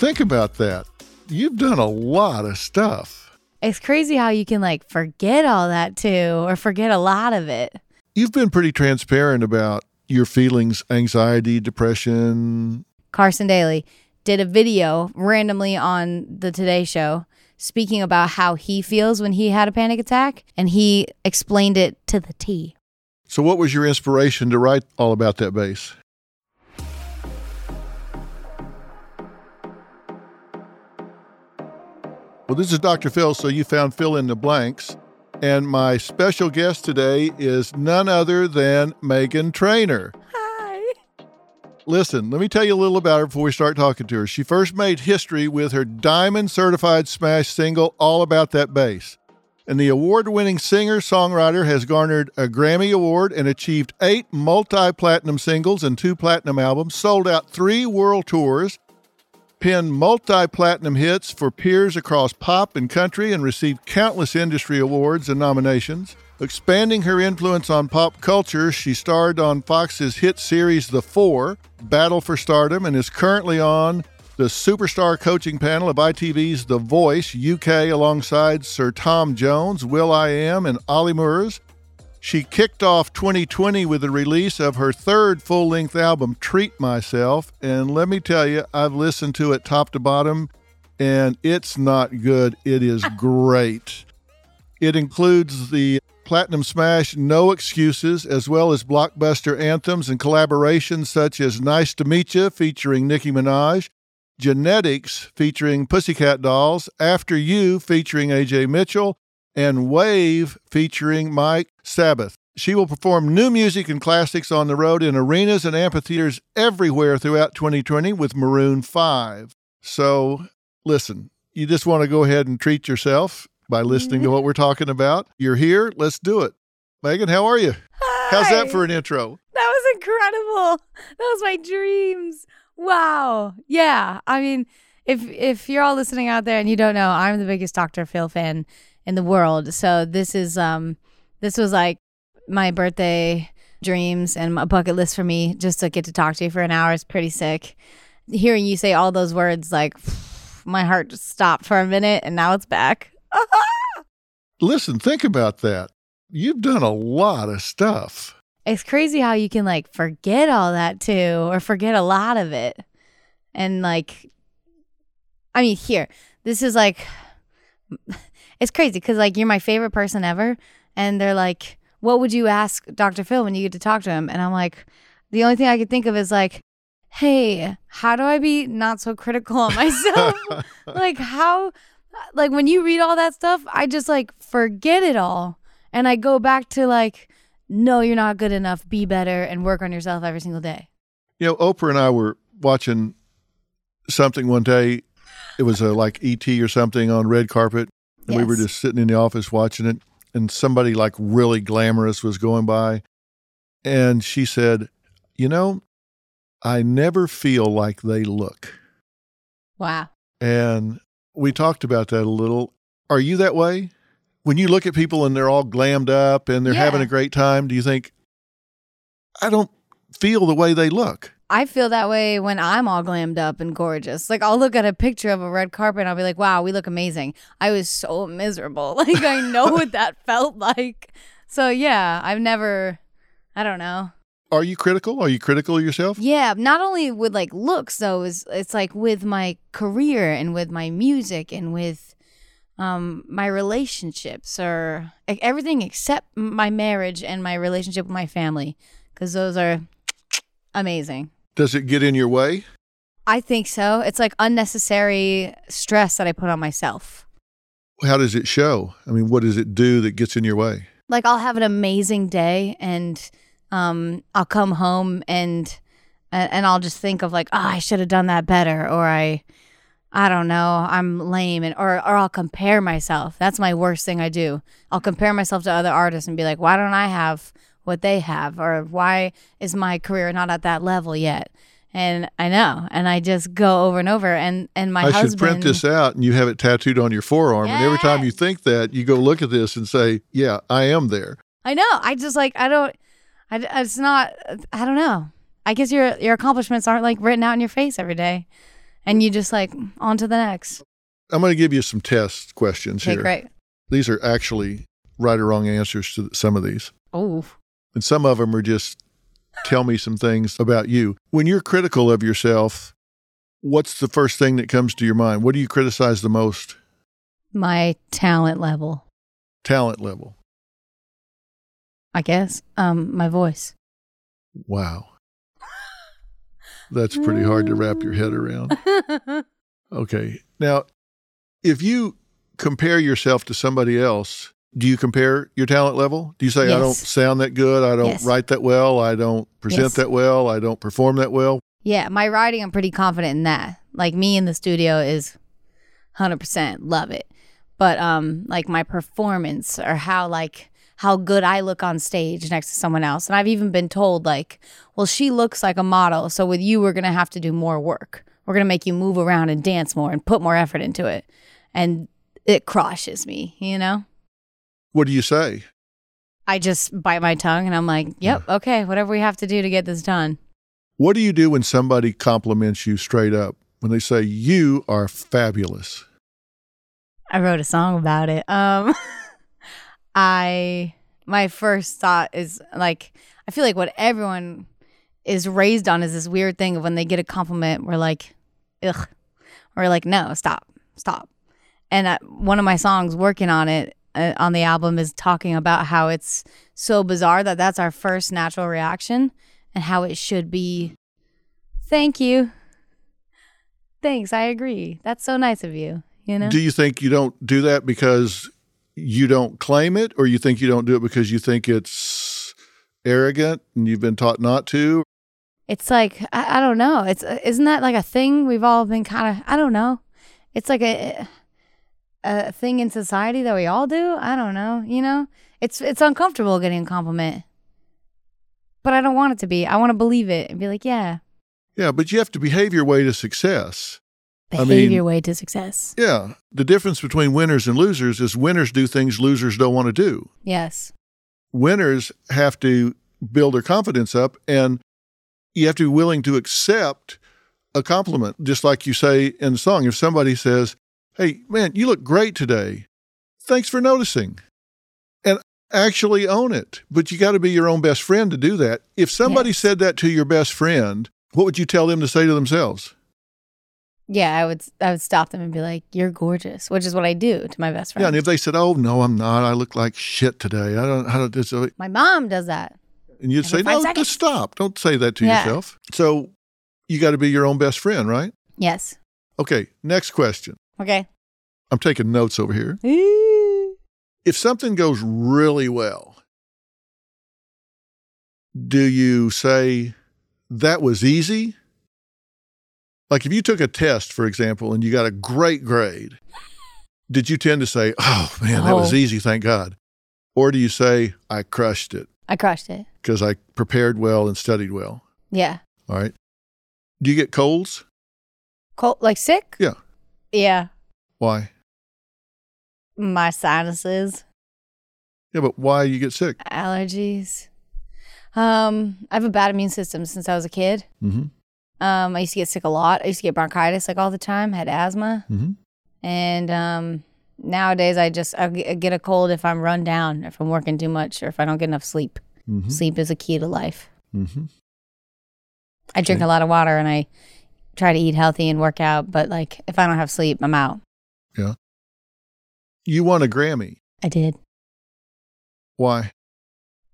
think about that. You've done a lot of stuff. It's crazy how you can like forget all that too, or forget a lot of it. You've been pretty transparent about your feelings, anxiety, depression. Carson Daly did a video randomly on the Today Show speaking about how he feels when he had a panic attack, and he explained it to the T. So, what was your inspiration to write all about that bass? Well, this is Dr. Phil, so you found Phil in the Blanks. And my special guest today is none other than Meghan Trainor. Hi. Listen, let me tell you a little about her before we start talking to her. She first made history with her diamond certified smash single, All About That Bass. And the award winning singer songwriter has garnered a Grammy Award and achieved eight multi platinum singles and two platinum albums, sold out three world tours, penned multi platinum hits for peers across pop and country, and received countless industry awards and nominations. Expanding her influence on pop culture, she starred on Fox's hit series The Four, Battle for Stardom, and is currently on the superstar coaching panel of ITV's The Voice UK alongside Sir Tom Jones, will.i.am, and Ollie Murs. She kicked off 2020 with the release of her third full length album, Treat Myself. And let me tell you, I've listened to it top to bottom, and it's not good. It is great. It includes the platinum smash No Excuses, as well as blockbuster anthems and collaborations such as Nice to Meet You featuring Nicki Minaj, Genetics featuring Pussycat Dolls, After You featuring AJ Mitchell, and Wave featuring Mike Sabath. She will perform new music and classics on the road in arenas and amphitheaters everywhere throughout 2020 with Maroon 5. So, listen, you just want to go ahead and treat yourself by listening to what we're talking about. You're here, let's do it. Meghan, how are you? Hi. How's that for an intro? That was incredible. That was my dreams. Wow. Yeah. I mean, if if you're all listening out there and you don't know, I'm the biggest Dr. Phil fan in the world. So this is um this was like my birthday dreams and a bucket list for me just to get to talk to you for an hour is pretty sick. Hearing you say all those words like my heart just stopped for a minute and now it's back. Listen, think about that. You've done a lot of stuff. It's crazy how you can like forget all that too, or forget a lot of it. And like, I mean, here, this is like, it's crazy because like you're my favorite person ever. And they're like, what would you ask Dr. Phil when you get to talk to him? And I'm like, the only thing I could think of is like, hey, how do I be not so critical on myself? like, how, like when you read all that stuff, I just like forget it all. And I go back to like, no, you're not good enough. Be better and work on yourself every single day. You know, Oprah and I were watching something one day. It was a like ET or something on red carpet, and we were just sitting in the office watching it. And somebody like really glamorous was going by, and she said, "You know, I never feel like they look." Wow. And we talked about that a little. Are you that way? When you look at people and they're all glammed up and they're having a great time, do you think, I don't feel the way they look? I feel that way when I'm all glammed up and gorgeous. Like I'll look at a picture of a red carpet and I'll be like, "Wow, we look amazing." I was so miserable. Like I know what that felt like. So yeah, I've never I don't know. Are you critical? Are you critical of yourself? Yeah, not only with like looks though, is it's like with my career and with my music and with um my relationships or like everything except my marriage and my relationship with my family cuz those are amazing. Does it get in your way? I think so. It's like unnecessary stress that I put on myself. How does it show? I mean, what does it do that gets in your way? Like I'll have an amazing day and um I'll come home and and and I'll just think of like, "Oh, I should have done that better," or I I don't know, I'm lame and or or I'll compare myself. That's my worst thing I do. I'll compare myself to other artists and be like, "Why don't I have what they have?" or "Why is my career not at that level yet?" And I know, and I just go over and over and and my I husband should print this out and you have it tattooed on your forearm. And every time you think that, you go look at this and say, Yeah, I am there. I know. I just like I don't. I it's not. I don't know. I guess your your accomplishments aren't like written out in your face every day, and you just like on to the next. I'm going to give you some test questions Okay, here. great. These are actually right or wrong answers to some of these. Oh, And some of them are just tell me some things about you. When you're critical of yourself, what's the first thing that comes to your mind? What do you criticize the most? my talent level, Talent level. I guess. Um, my voice. Wow. That's pretty hard to wrap your head around. Okay. Now, if you compare yourself to somebody else, do you compare your talent level? Do you say, I don't sound that good? I don't Yes. write that well. I don't present Yes. that well. I don't perform that well. Yeah, my writing, I'm pretty confident in that. Like me in the studio is 100% love it. But um like my performance or how like how good I look on stage next to someone else. And I've even been told like, well, she looks like a model, so with you we're going to have to do more work. We're going to make you move around and dance more and put more effort into it. And it crushes me, you know? What do you say? I just bite my tongue and I'm like, "Yep, okay, whatever we have to do to get this done." What do you do when somebody compliments you straight up? When they say, You are fabulous? I wrote a song about it. Um I my first thought is like I feel like what everyone is raised on is this weird thing of when they get a compliment we're like ugh we're like no stop stop and uh, one of my songs working on it uh, on the album is talking about how it's so bizarre that that's our first natural reaction and how it should be thank you thanks i agree that's so nice of you you know Do you think you don't do that because you don't claim it, or you think you don't do it because you think it's arrogant and you've been taught not to? It's like I, I don't know. It's isn't that like a thing we've all been kind of I don't know. It's like a a thing in society that we all do. I don't know. You know, it's it's uncomfortable getting a compliment, but I don't want it to be. I want to believe it and be like, yeah, Yeah, but you have to behave your way to success. I behave mean- your way to success. Yeah. The difference between winners and losers is winners do things losers don't want to do. Yes. Winners have to build their confidence up and you have to be willing to accept a compliment. Just like you say in the song, if somebody says, Hey, man, you look great today. Thanks for noticing. And actually own it. But you got to be your own best friend to do that. If somebody Yes. said that to your best friend, what would you tell them to say to themselves? Yeah, I would I would stop them and be like, "You're gorgeous," which is what I do to my best friend. Yeah, and if they said, "Oh no, I'm not. I look like shit today. I don't. I don't." It's, my mom does that. And you'd say, Every "No, seconds. just stop. Don't say that to Yeah. yourself." So you got to be your own best friend, right? Yes. Okay. Next question. Okay. I'm taking notes over here. If something goes really well, do you say that was easy? Like if you took a test, for example, and you got a great grade, did you tend to say, "Oh man, that was Oh. easy, thank God," or do you say, "I crushed it"? I crushed it. because I prepared well and studied well. Yeah. All right. Do you get colds? Cold, like sick? Yeah. Yeah. Why? My sinuses, Yeah, but why you get sick? allergies. Um, I have a bad immune system since I was a kid. Mm-hmm. Um, I used to get sick a lot. I used to get bronchitis like all the time. Had asthma, Mm-hmm. and um, nowadays I just I get a cold if I'm run down, if I'm working too much, or if I don't get enough sleep. Mm-hmm. Sleep is a key to life. Mm-hmm. I drink Okay. a lot of water and I try to eat healthy and work out, but like if I don't have sleep, I'm out. Yeah. You won a Grammy. I did. Why?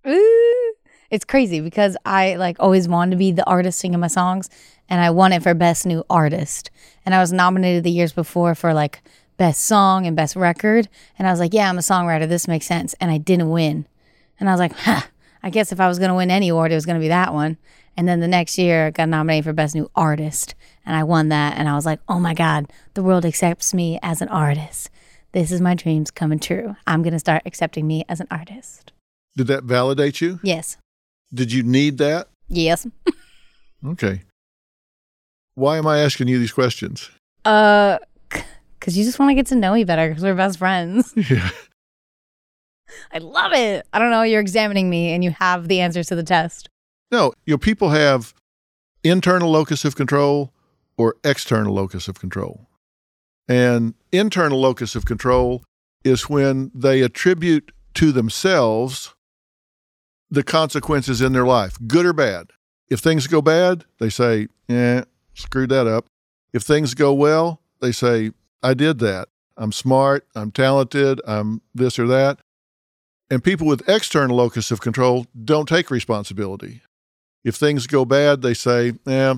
Ooh. It's crazy because I like always wanted to be the artist singing my songs and I won it for best new artist. And I was nominated the years before for like best song and best record and I was like, yeah, I'm a songwriter, this makes sense and I didn't win. And I was like, huh, I guess if I was going to win any award, it was going to be that one. And then the next year I got nominated for best new artist and I won that and I was like, "Oh my god, the world accepts me as an artist. This is my dreams coming true. I'm going to start accepting me as an artist." Did that validate you? Yes. Did you need that? Yes. Okay. Why am I asking you these questions? Uh, because you just want to get to know me better because we're best friends. Yeah. I love it. I don't know. You're examining me and you have the answers to the test. No, you know, people have internal locus of control or external locus of control. And internal locus of control is when they attribute to themselves the consequences in their life, good or bad. If things go bad, they say, "Yeah, screwed that up." If things go well, they say, "I did that. I'm smart, I'm talented, I'm this or that." And people with external locus of control don't take responsibility. If things go bad, they say, "Yeah,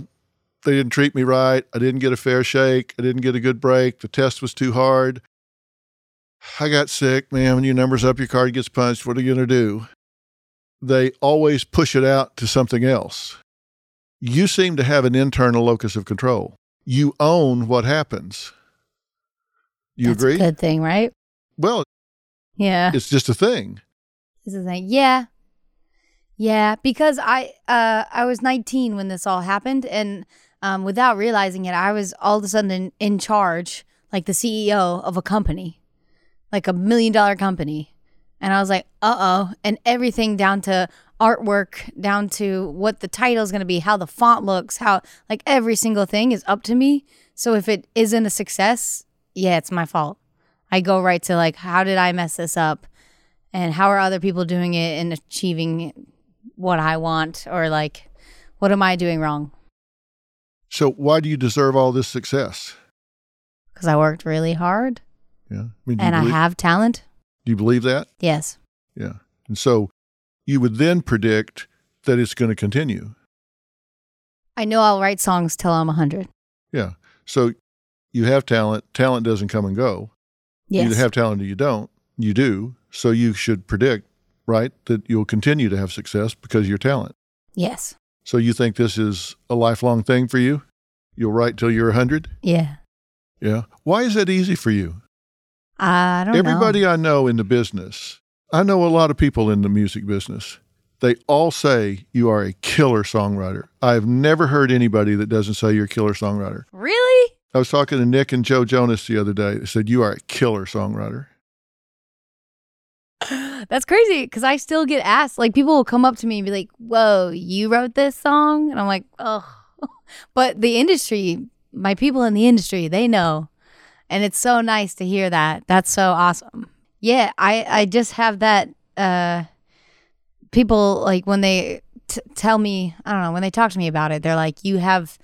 they didn't treat me right. I didn't get a fair shake. I didn't get a good break. The test was too hard. I got sick, man. When your number's up, your card gets punched. What are you going to do? They always push it out to something else. You seem to have an internal locus of control. You own what happens. You That's agree? a good thing, right? Well, Yeah. it's just a thing. This is like, yeah. Yeah, because I uh I was 19 when this all happened and um without realizing it, I was all of a sudden in, in charge, like the CEO of a company. Like a million dollar company. And I was like, "Uh-oh." And everything down to artwork, down to what the title is going to be, how the font looks, how like every single thing is up to me. So if it isn't a success, yeah, it's my fault. I go right to like, how did I mess this up? and how are other people doing it and achieving what I want or like what am I doing wrong? So, why do you deserve all this success? Because I worked really hard Yeah. I mean, and I have talent. do you believe that? Yes. Yeah. And so you would then predict that it's going to continue. I know I'll write songs till I'm 100. Yeah. So you have talent. Talent doesn't come and go. You either have talent or you don't. You do. So you should predict, right, that you'll continue to have success because of your talent. yes. So you think this is a lifelong thing for you? You'll write till you're 100? Yeah. Yeah. Why is that easy for you? I don't Everybody know. I know in the business, I know a lot of people in the music business. They all say you are a killer songwriter. I've never heard anybody that doesn't say you're a killer songwriter. Really? I was talking to Nick and Joe Jonas the other day. They said you are a killer songwriter. That's crazy because I still get asked. Like people will come up to me and be like, "Whoa, you wrote this song?" And I'm like, "Oh," but the industry, my people in the industry, they know, and it's so nice to hear that. That's so awesome. Yeah, I I just have that. uh People like when they t- tell me, I don't know, when they talk to me about it, they're like, "You have."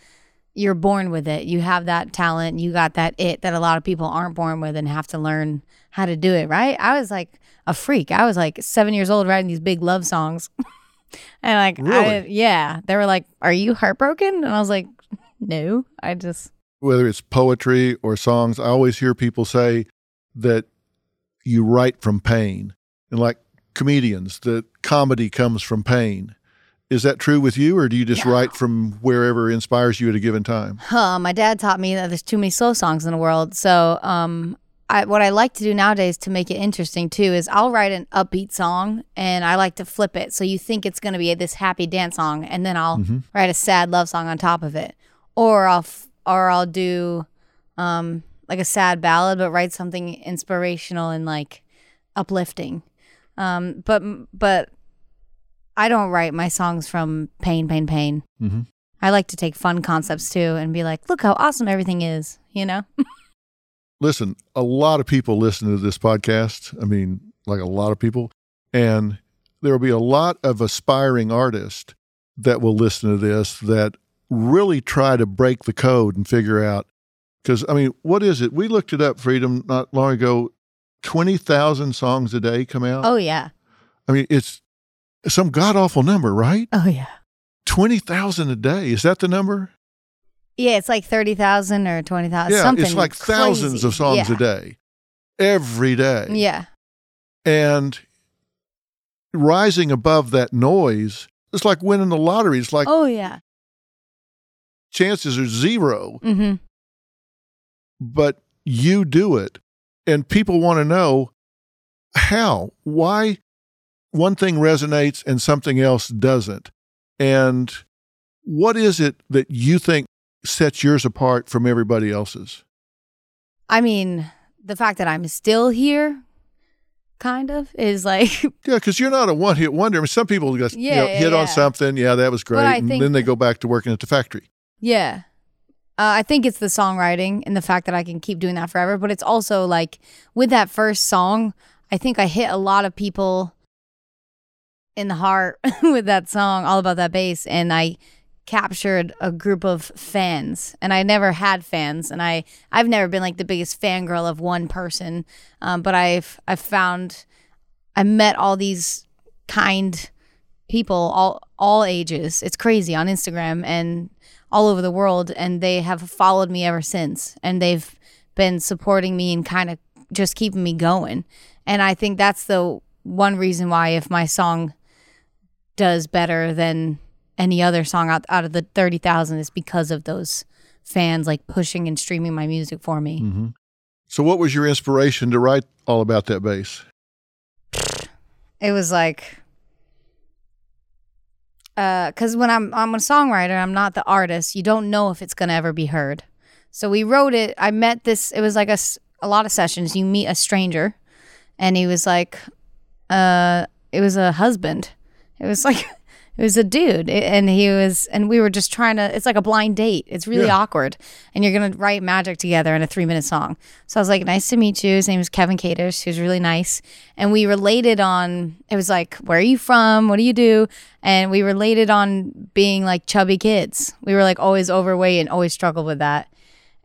You're born with it. You have that talent. You got that it that a lot of people aren't born with and have to learn how to do it, right? I was like a freak. I was like seven years old writing these big love songs. and like, I, yeah, they were like, "Are you heartbroken?" And I was like, "No, I just Whether it's poetry or songs, I always hear people say that you write from pain. And like comedians, that comedy comes from pain. Is that true with you, or do you just Yeah. write from wherever inspires you at a given time? Huh, my dad taught me that there's too many slow songs in the world. So, um, I, what I like to do nowadays to make it interesting too is I'll write an upbeat song and I like to flip it. So you think it's going to be this happy dance song and then I'll Mhm. write a sad love song on top of it. Or I'll, f- or I'll do, um, like a sad ballad, but write something inspirational and like uplifting. Um, but, but I don't write my songs from pain, pain, pain. Mm-hmm. I like to take fun concepts too and be like, look how awesome everything is, you know? listen, a lot of people listen to this podcast. I mean, like a lot of people. And there will be a lot of aspiring artists that will listen to this that really try to break the code and figure out. Because, I mean, what is it? We looked it up, Freedom, not long ago. 20,000 songs a day come out. Oh, yeah. I mean, it's some god awful number, right? Oh, yeah. 20,000 a day. Is that the number? Yeah, it's like 30,000 or 20,000. yeah, something it's like thousands of songs yeah. a day, every day. Yeah. And rising above that noise, it's like winning the lottery. It's like oh, yeah. chances are zero, Mm-hmm. but you do it. And people want to know how, why one thing resonates and something else doesn't. And what is it that you think sets yours apart from everybody else's? I mean, the fact that I'm still here, kind of, is like, Yeah, because you're not a one hit wonder. I mean, some people just you know, yeah, hit on something. Yeah, that was great. And think- then they go back to working at the factory. yeah. Uh, I think it's the songwriting and the fact that I can keep doing that forever. But it's also like with that first song, I think I hit a lot of people in the heart with that song, all about that bass, and I captured a group of fans. And I never had fans, and I I've never been like the biggest fangirl of one person, um, but I've I've found I met all these kind people, all all ages. It's crazy on Instagram and all over the world, and they have followed me ever since, and they've been supporting me and kind of just keeping me going. And I think that's the one reason why if my song does better than any other song out out of the 30,000 is because of those fans like pushing and streaming my music for me. Mm-hmm. So, what was your inspiration to write all about that bass? It was like, because uh, when I'm I'm a songwriter, I'm not the artist. You don't know if it's gonna ever be heard. So we wrote it. I met this. It was like a a lot of sessions. You meet a stranger, and he was like, uh, it was a husband. It was like it was a dude and he was and we were just trying to it's like a blind date. It's really yeah. awkward. And you're gonna write magic together in a three minute song. So i was like nice to meet you. His name was Kevin Kadish he was really nice. And we related on it was like where are you from? What do you do? And we related on being like chubby kids. We were like always overweight and always struggled with that.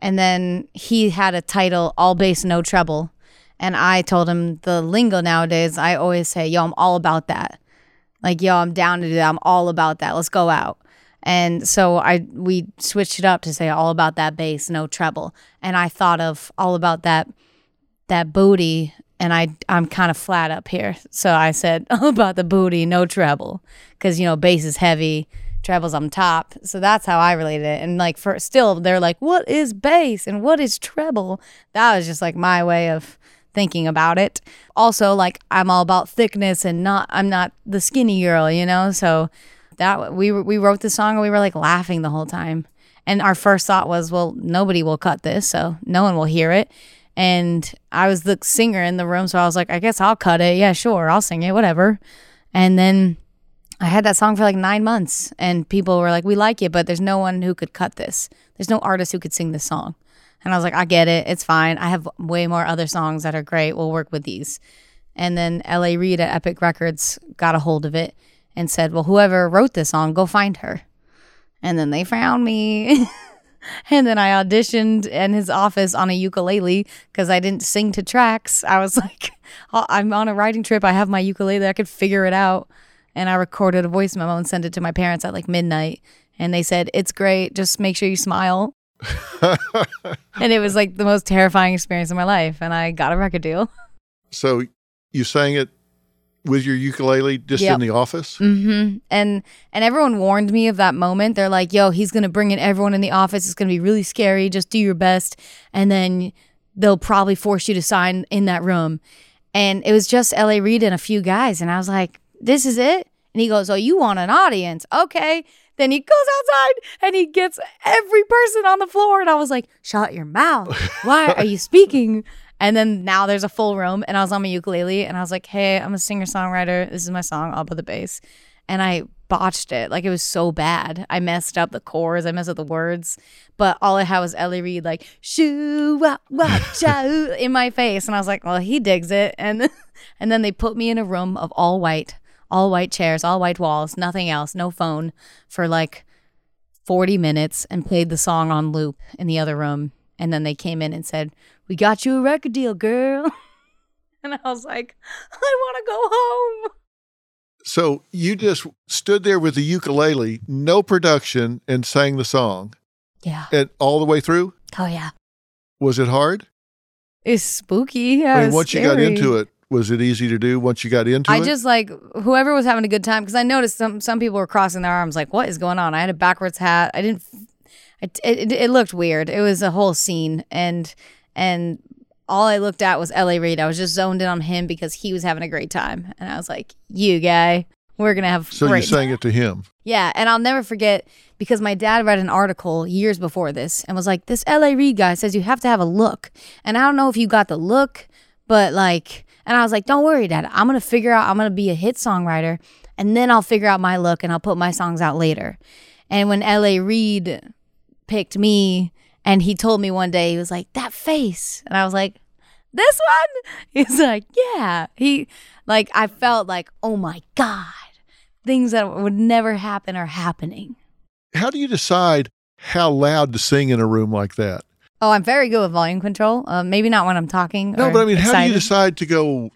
And then he had a title all bass no treble and i told him the lingo nowadays. I always say yo i'm all about that like, yo, I'm down to do that. I'm all about that. Let's go out. And so I we switched it up to say all about that bass, no treble. And I thought of all about that that booty and I I'm kind of flat up here. So I said all about the booty, no treble cuz you know bass is heavy, treble's on top. So that's how I related it. And like for still they're like what is bass and what is treble? That was just like my way of thinking about it. Also, like I'm all about thickness and not I'm not the skinny girl, you know? So that we we wrote the song and we were like laughing the whole time. And our first thought was, well, nobody will cut this, so no one will hear it. And I was the singer in the room, so I was like, I guess I'll cut it. Yeah, sure, I'll sing it, whatever. And then I had that song for like nine months, and people were like, "We like it, but there's no one who could cut this. There's no artist who could sing this song." And I was like, I get it. It's fine. I have way more other songs that are great. We'll work with these. And then LA Reid at Epic Records got a hold of it and said, Well, whoever wrote this song, go find her. And then they found me. and then I auditioned in his office on a ukulele because I didn't sing to tracks. I was like, oh, I'm on a writing trip. I have my ukulele. I could figure it out. And I recorded a voice memo and sent it to my parents at like midnight. And they said, It's great. Just make sure you smile. and it was like the most terrifying experience of my life. And I got a record deal. So you sang it with your ukulele just yep. in the office? Mm-hmm. And and everyone warned me of that moment. They're like, "Yo, he's gonna bring in everyone in the office. It's gonna be really scary. Just do your best, and then they'll probably force you to sign in that room." And it was just L.A. Reid and a few guys, and I was like, "This is it." And he goes, "Oh, you want an audience? Okay." Then he goes outside and he gets every person on the floor. And I was like, shut your mouth. Why are you speaking? And then now there's a full room. And I was on my ukulele and I was like, hey, I'm a singer songwriter. This is my song, All But the Bass. And I botched it. Like it was so bad. I messed up the chords. I messed up the words. But all I had was L.A. Reid like shoo wah wah in my face, and I was like, well, he digs it. And and then they put me in a room of all white all white chairs, all white walls, nothing else, no phone for like 40 minutes and played the song on loop in the other room. And then they came in and said, We got you a record deal, girl. and I was like, I want to go home. So you just stood there with the ukulele, no production, and sang the song. Yeah. And all the way through? Oh, yeah. Was it hard? It's spooky. Yeah. I mean, once scary. you got into it, was it easy to do once you got into I it? I just like whoever was having a good time because I noticed some some people were crossing their arms like what is going on? I had a backwards hat. I didn't. It, it, it looked weird. It was a whole scene and and all I looked at was L.A. Reid. I was just zoned in on him because he was having a great time, and I was like, "You guy, we're gonna have." So you sang it to him. Yeah, and I'll never forget because my dad read an article years before this and was like, "This L.A. Reid guy says you have to have a look," and I don't know if you got the look, but like and I was like, don't worry, dad. I'm going to figure out, I'm going to be a hit songwriter and then I'll figure out my look and I'll put my songs out later. And when LA Reid picked me And he told me one day, he was like, that face. And I was like, this one? He's like, yeah. He, like, I felt like, oh my God, things that would never happen are happening. How do you decide how loud to sing in a room like that? Oh, I'm very good with volume control. Uh, maybe not when I'm talking. No, but I mean, how do you decide to go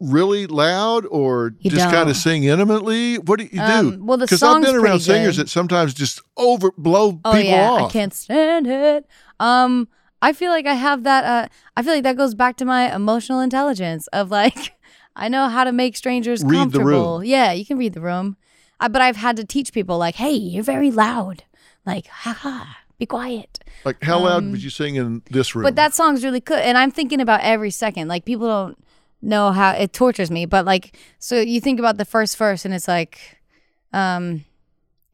really loud or You just kind of sing intimately? What do you do? Um, well, the Because I've been around singers good. that sometimes just over blow Oh people yeah, off. I can't stand it. Um, I feel like I have that. Uh, I feel like that goes back to my emotional intelligence of like, I know how to make strangers Read the comfortable. room. Yeah, you can read the room. I, but I've had to teach people like, hey, you're very loud. Like, haha, be quiet. Like, how loud Um, would you sing in this room? But that song's really good, and I'm thinking about every second. Like people don't know how it tortures me, but like, so you think about the first verse, and it's like, um,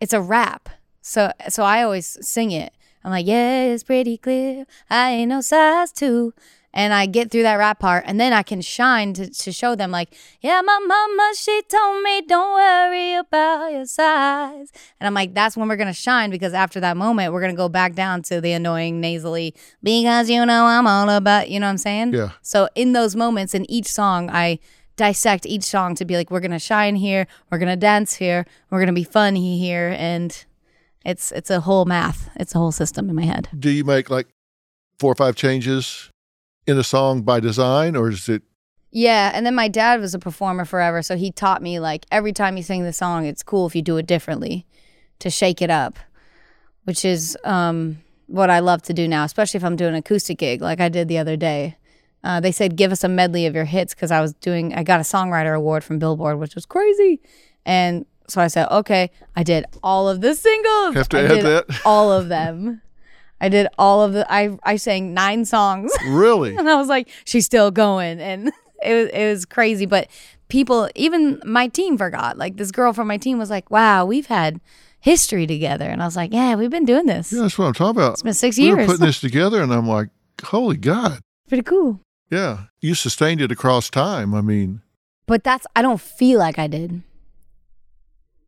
it's a rap. So so I always sing it. I'm like, yeah, it's pretty clear. I ain't no size two. And I get through that rap part, and then I can shine to, to show them, like, yeah, my mama, she told me, don't worry about your size. And I'm like, that's when we're gonna shine because after that moment, we're gonna go back down to the annoying nasally, because you know I'm all about, you know what I'm saying? Yeah. So in those moments, in each song, I dissect each song to be like, we're gonna shine here, we're gonna dance here, we're gonna be funny here, and it's it's a whole math, it's a whole system in my head. do you make like four or five changes in a song by design, or is it Yeah, and then my dad was a performer forever, so he taught me like every time you sing the song, it's cool if you do it differently to shake it up, which is um, what I love to do now, especially if I'm doing an acoustic gig like I did the other day. Uh, they said give us a medley of your hits because I was doing I got a songwriter award from Billboard, which was crazy, and so I said okay, I did all of the singles. Have to I add did that? all of them. I did all of the I I sang nine songs. really? and I was like, she's still going, and it was it was crazy. But people, even my team, forgot. Like this girl from my team was like, "Wow, we've had history together," and I was like, "Yeah, we've been doing this. yeah, that's what I'm talking about. It's been six we were years. putting this together, and I'm like, holy God. Pretty cool." Yeah. You sustained it across time. I mean, But that's I don't feel like I did,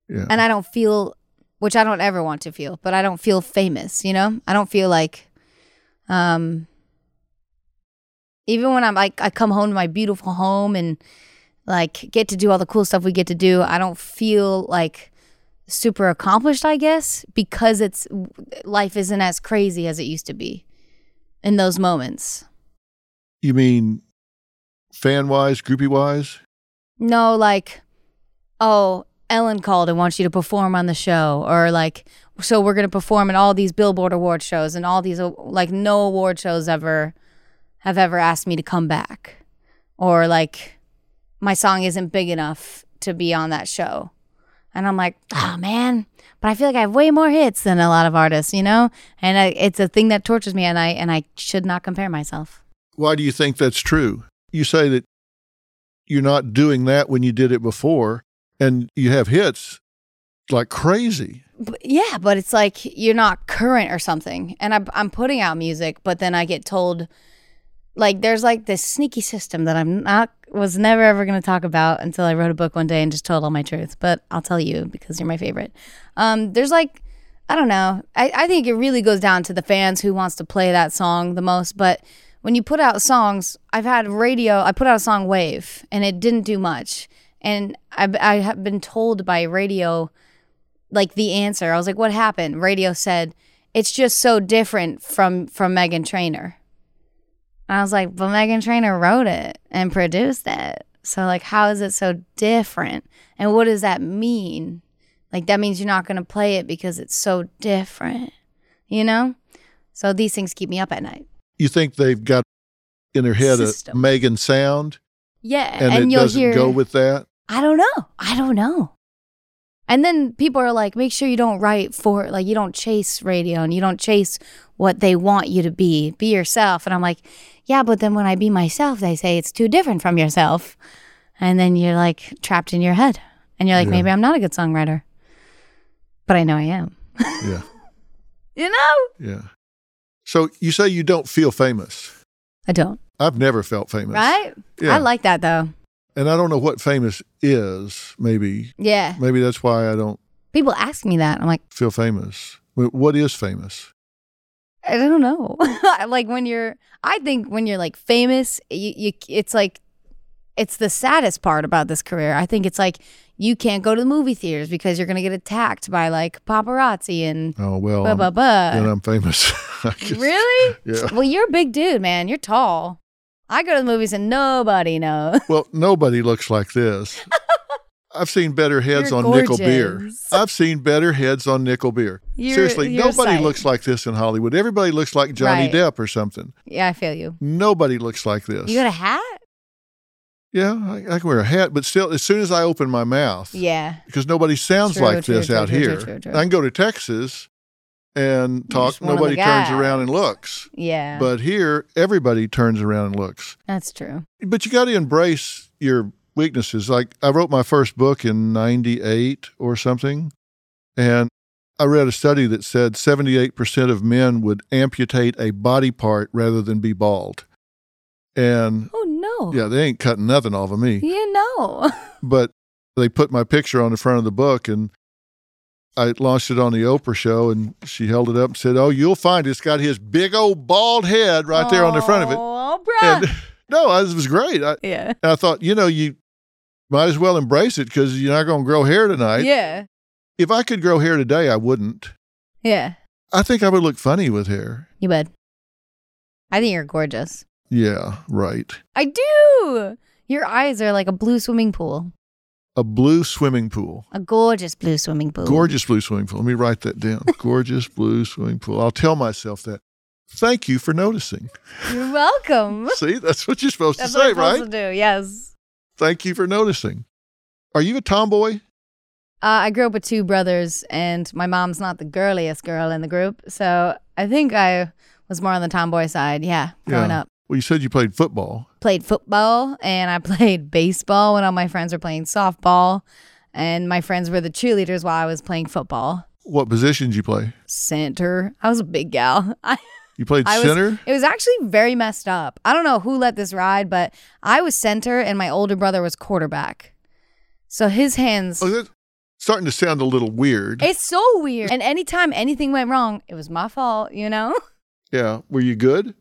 yeah. and I don't feel, which I don't ever want to feel, but I don't feel famous. You know, I don't feel like, um, even when I'm like I come home to my beautiful home and like get to do all the cool stuff we get to do, I don't feel like super accomplished, I guess, because it's life isn't as crazy as it used to be in those moments. you mean fan wise, groupie wise? No, like, oh, Ellen called and wants you to perform on the show, or like, so we're gonna perform in all these Billboard award shows and all these uh, like no award shows ever have ever asked me to come back, or like, my song isn't big enough to be on that show, and I'm like, oh man, but I feel like I have way more hits than a lot of artists, you know, and I, it's a thing that tortures me, and I and I should not compare myself. Why do you think that's true? You say that you're not doing that when you did it before, and you have hits like crazy. Yeah, but it's like you're not current or something. And I'm, I'm putting out music, but then I get told, like, there's like this sneaky system that I'm not, was never ever going to talk about until I wrote a book one day and just told all my truth. But I'll tell you because you're my favorite. Um, there's like, I don't know. I, I think it really goes down to the fans who wants to play that song the most. But when you put out songs, I've had radio, I put out a song Wave and it didn't do much. And I, I have been told by radio, like the answer. I was like, what happened? Radio said, it's just so different from from Meghan Trainor. And I was like, but Meghan Trainor wrote it and produced it. So like how is it so different? And what does that mean? Like that means you're not gonna play it because it's so different. You know? So these things keep me up at night. You think they've got in their head a System. Meghan sound, Yeah. and, And, it doesn't hear go with that? I don't know. I don't know. And then people are like, make sure you don't write for, like, you don't chase radio and you don't chase what they want you to be. Be yourself. And I'm like, yeah, but then when I be myself, they say it's too different from yourself. And then you're like trapped in your head. And you're like, Yeah. maybe I'm not a good songwriter. But I know I am. Yeah, You know? yeah. So you say you don't feel famous. I don't. I've never felt famous. Right? Yeah. I like that though. And I don't know what famous is. Maybe, Yeah. maybe that's why I don't People ask me that. I'm like, feel famous. What is famous? I don't know. like when you're, I think when you're like famous, you, you, it's like, it's the saddest part about this career. I think it's like you can't go to the movie theaters because you're gonna get attacked by like paparazzi and Oh well, blah I'm- blah blah. then I'm famous. Really? Yeah. Well, you're a big dude, man. You're tall. I go to the movies and nobody knows. Well, nobody looks like this. I've seen better heads You're on nickel beer. I've seen better heads on nickel beer. You're- Seriously, you're nobody sight. looks like this in Hollywood. Everybody looks like Johnny Right. Depp or something. Yeah, I feel you. Nobody looks like this. You got a hat? yeah, I, I can wear a hat, but still, as soon as I open my mouth, Yeah. because nobody sounds True, like true, this true, out here. I can go to Texas and talk. just one of the Nobody turns around and looks. Yeah. But here, everybody turns around and looks. that's true. But you got to embrace your weaknesses. Like I wrote my first book in 98 or something, and I read a study that said 78% of men would amputate a body part rather than be bald. And Oh no. yeah, they ain't cutting nothing off of me. You know. But they put my picture on the front of the book and I launched it on the Oprah show and she held it up and said, Oh, you'll find it's got his big old bald head right there on the front of it. Oh, bruh. And no, it was great. I, yeah. and I thought, you know, you might as well embrace it because you're not going to grow hair tonight. yeah. If I could grow hair today, I wouldn't. Yeah. I think I would look funny with hair. You would. I think you're gorgeous. Yeah, right. I do. Your eyes are like a blue swimming pool. A blue swimming pool. A gorgeous blue swimming pool. Gorgeous blue swimming pool. Let me write that down. Gorgeous blue swimming pool. I'll tell myself that. Thank you for noticing. You're welcome. See, that's what you're supposed That's to say, I'm supposed right? to do. Yes. Thank you for noticing. Are you a tomboy? Uh, I grew up with two brothers, and my mom's not the girliest girl in the group. So I think I was more on the tomboy side. Yeah, growing Yeah. up. Well, you said you played football. Played football, and I played baseball when all my friends were playing softball. And my friends were the cheerleaders while I was playing football. What position did you play? Center. I was a big gal. I, You played I was- center? It was actually very messed up. I don't know who let this ride, but I was center and my older brother was quarterback. So his hands. Oh, that's starting to sound a little weird. It's so weird. And anytime anything went wrong, it was my fault, you know? Yeah. Were you good?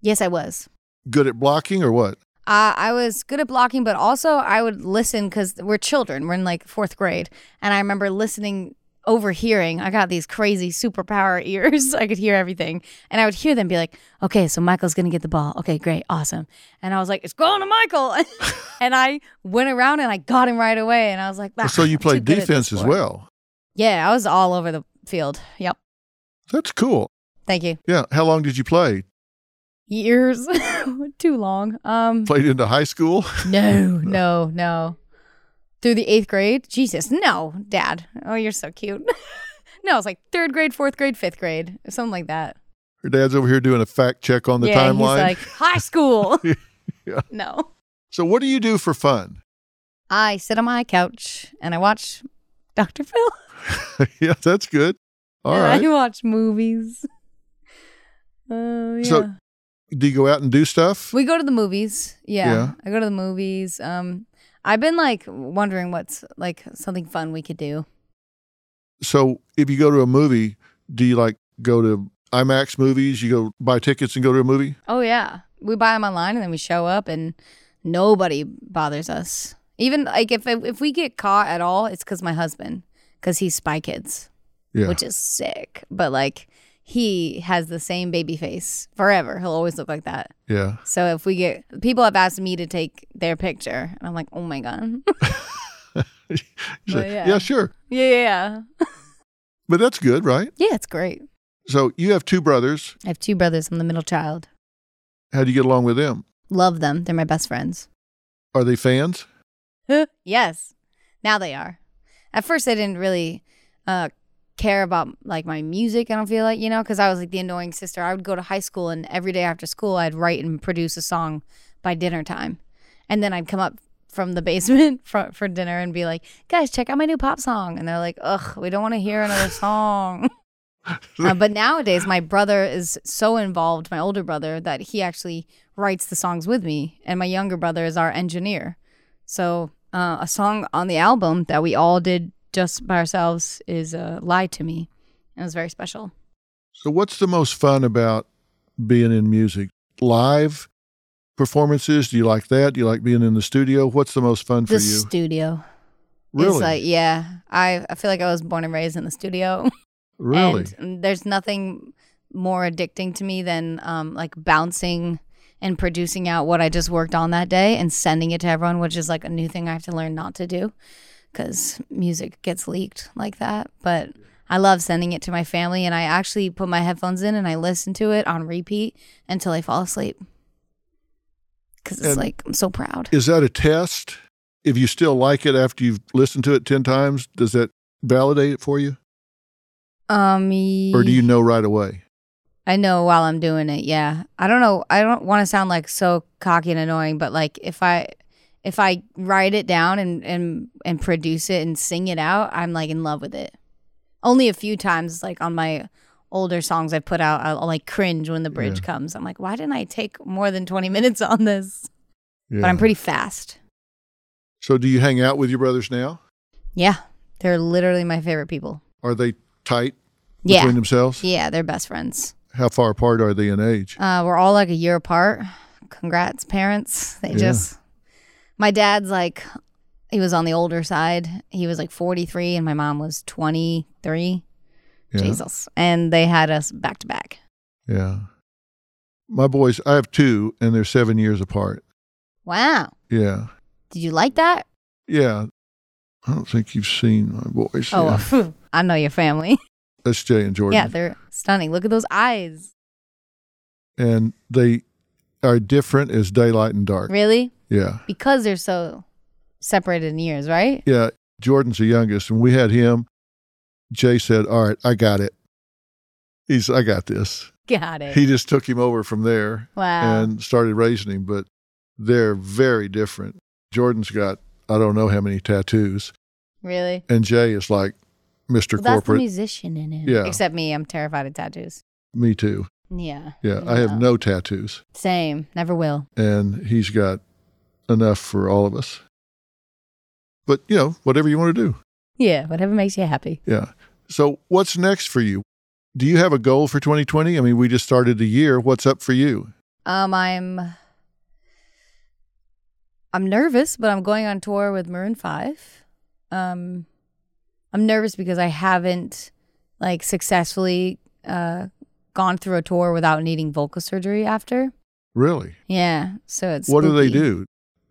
Yes, I was. Good at blocking or what? Uh, I was good at blocking, but also I would listen because we're children. We're in like fourth grade. And I remember listening, overhearing. I got these crazy superpower ears. I could hear everything. And I would hear them be like, okay, so Michael's going to get the ball. Okay, great. Awesome. And I was like, it's going to Michael. and I went around and I got him right away. And I was like, "Ah, so you played good at this defense as well. Yeah, I was all over the field. Yep. That's cool. Thank you. Yeah. How long did you play? Years. Too long. Um, Played into high school? No, no, no. Through the eighth grade? Jesus, no, Dad. Oh, you're so cute. no, it's like third grade, fourth grade, fifth grade, something like that. Your dad's over here doing a fact check on the yeah, timeline. he's like high school. Yeah. No, so, what do you do for fun? I sit on my couch and I watch Dr. Phil. yeah, that's good. All right. I watch movies. Uh, yeah. So- Do you go out and do stuff? we go to the movies. Yeah, Yeah. I go to the movies. Um, I've been like wondering what's like something fun we could do. So, if you go to a movie, do you like go to IMAX movies? You go buy tickets and go to a movie? Oh yeah, we buy them online and then we show up and nobody bothers us. Even like if if we get caught at all, it's because my husband, because he's Spy Kids, Yeah. which is sick. But like he has the same baby face forever. He'll always look like that. yeah. So if we get people have asked me to take their picture, and I'm like, oh my god, yeah. yeah, sure. yeah, yeah, yeah, But that's good, right? yeah. It's great. So, you have two brothers. I have two brothers. I'm the middle child. How do you get along with them? Love them. They're my best friends. Are they fans? yes. Now they are. At first, they didn't really uh, care about like my music. I don't feel like you know because I was like the annoying sister. I would go to high school and every day after school, I'd write and produce a song by dinner time, and then I'd come up from the basement for, for dinner and be like, "Guys, check out my new pop song," and they're like, "Ugh, we don't want to hear another song." Uh, but nowadays, my brother is so involved, my older brother, that he actually writes the songs with me, and my younger brother is our engineer. So uh, a song on the album that we all did just by ourselves is a "Lie to Me," it was very special. So, what's the most fun about being in music? Live performances? Do you like that? Do you like being in the studio? What's the most fun for The you? studio. really? It's like, yeah, I, I feel like I was born and raised in the studio. really? And there's nothing more addicting to me than um, like bouncing and producing out what I just worked on that day and sending it to everyone, which is like a new thing I have to learn not to do because music gets leaked like that. But I love sending it to my family, and I actually put my headphones in and I listen to it on repeat until I fall asleep because it's And- like I'm so proud. Is that a test? If you still like it after you've listened to it 10 times, does that validate it for you? Um, Or do you know right away? I know while I'm doing it. Yeah. I don't know. I don't want to sound like so cocky and annoying, but like if I if I write it down and and and produce it and sing it out, I'm like in love with it. Only a few times like on my older songs I put out, I'll, I'll like cringe when the bridge Yeah. comes. I'm like, why didn't I take more than 20 minutes on this? Yeah. But I'm pretty fast. So, do you hang out with your brothers now? Yeah. They're literally my favorite people. Are they tight Yeah. between themselves? Yeah, they're best friends. How far apart are they in age? Uh, we're all like a year apart. Congrats, parents. They Yeah. just, my dad's like, he was on the older side. He was like 43, and my mom was 23. Yeah. Jesus. And they had us back to back. Yeah. My boys, I have two, and they're seven years apart. Wow. Yeah. Did you like that? Yeah. I don't think you've seen my boys. Oh, Yeah. I know your family. That's Jay and Jordan. yeah, they're stunning. Look at those eyes. and they are different as daylight and dark. Really? Yeah. Because they're so separated in years, right? Yeah. Jordan's the youngest, and we had him. Jay said, All right, I got it. He's, I got this. Got it. He just took him over from there wow. and started raising him, but they're very different. Jordan's got, I don't know how many tattoos, really? and Jay is like Mr. Well, that's the Corporate. musician in him. Yeah. Except me, I'm terrified of tattoos. Me too. Yeah. Yeah. I have no tattoos, Same. Never will. and he's got enough for all of us. But, you know, whatever you want to do. Yeah. Whatever makes you happy. Yeah. So, what's next for you? Do you have a goal for 2020? I mean, we just started the year. What's up for you? Um, I'm I'm nervous, but I'm going on tour with Maroon Five. Um, I'm nervous because I haven't like successfully uh gone through a tour without needing vocal surgery after. Really? Yeah, so it's what do they do?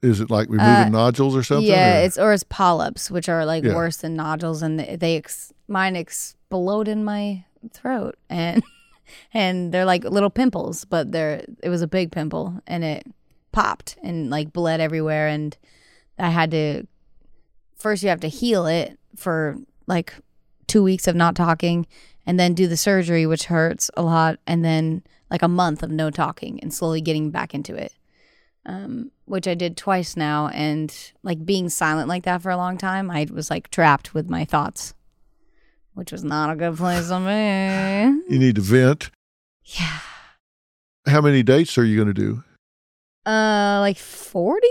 Is it like removing Uh, nodules or something? Yeah, or- it's or it's polyps, which are like Yeah. worse than nodules, and they, they ex- mine explode in my throat, and and they're like little pimples, but they're it was a big pimple, and it popped and like bled everywhere, and I had to first you have to heal it for like two weeks of not talking, and then do the surgery, which hurts a lot, and then like a month of no talking and slowly getting back into it um, which I did twice now. And like being silent like that for a long time, I was like trapped with my thoughts, which was not a good place to be. you need to vent. Yeah. How many dates are you going to do? Uh, like 40?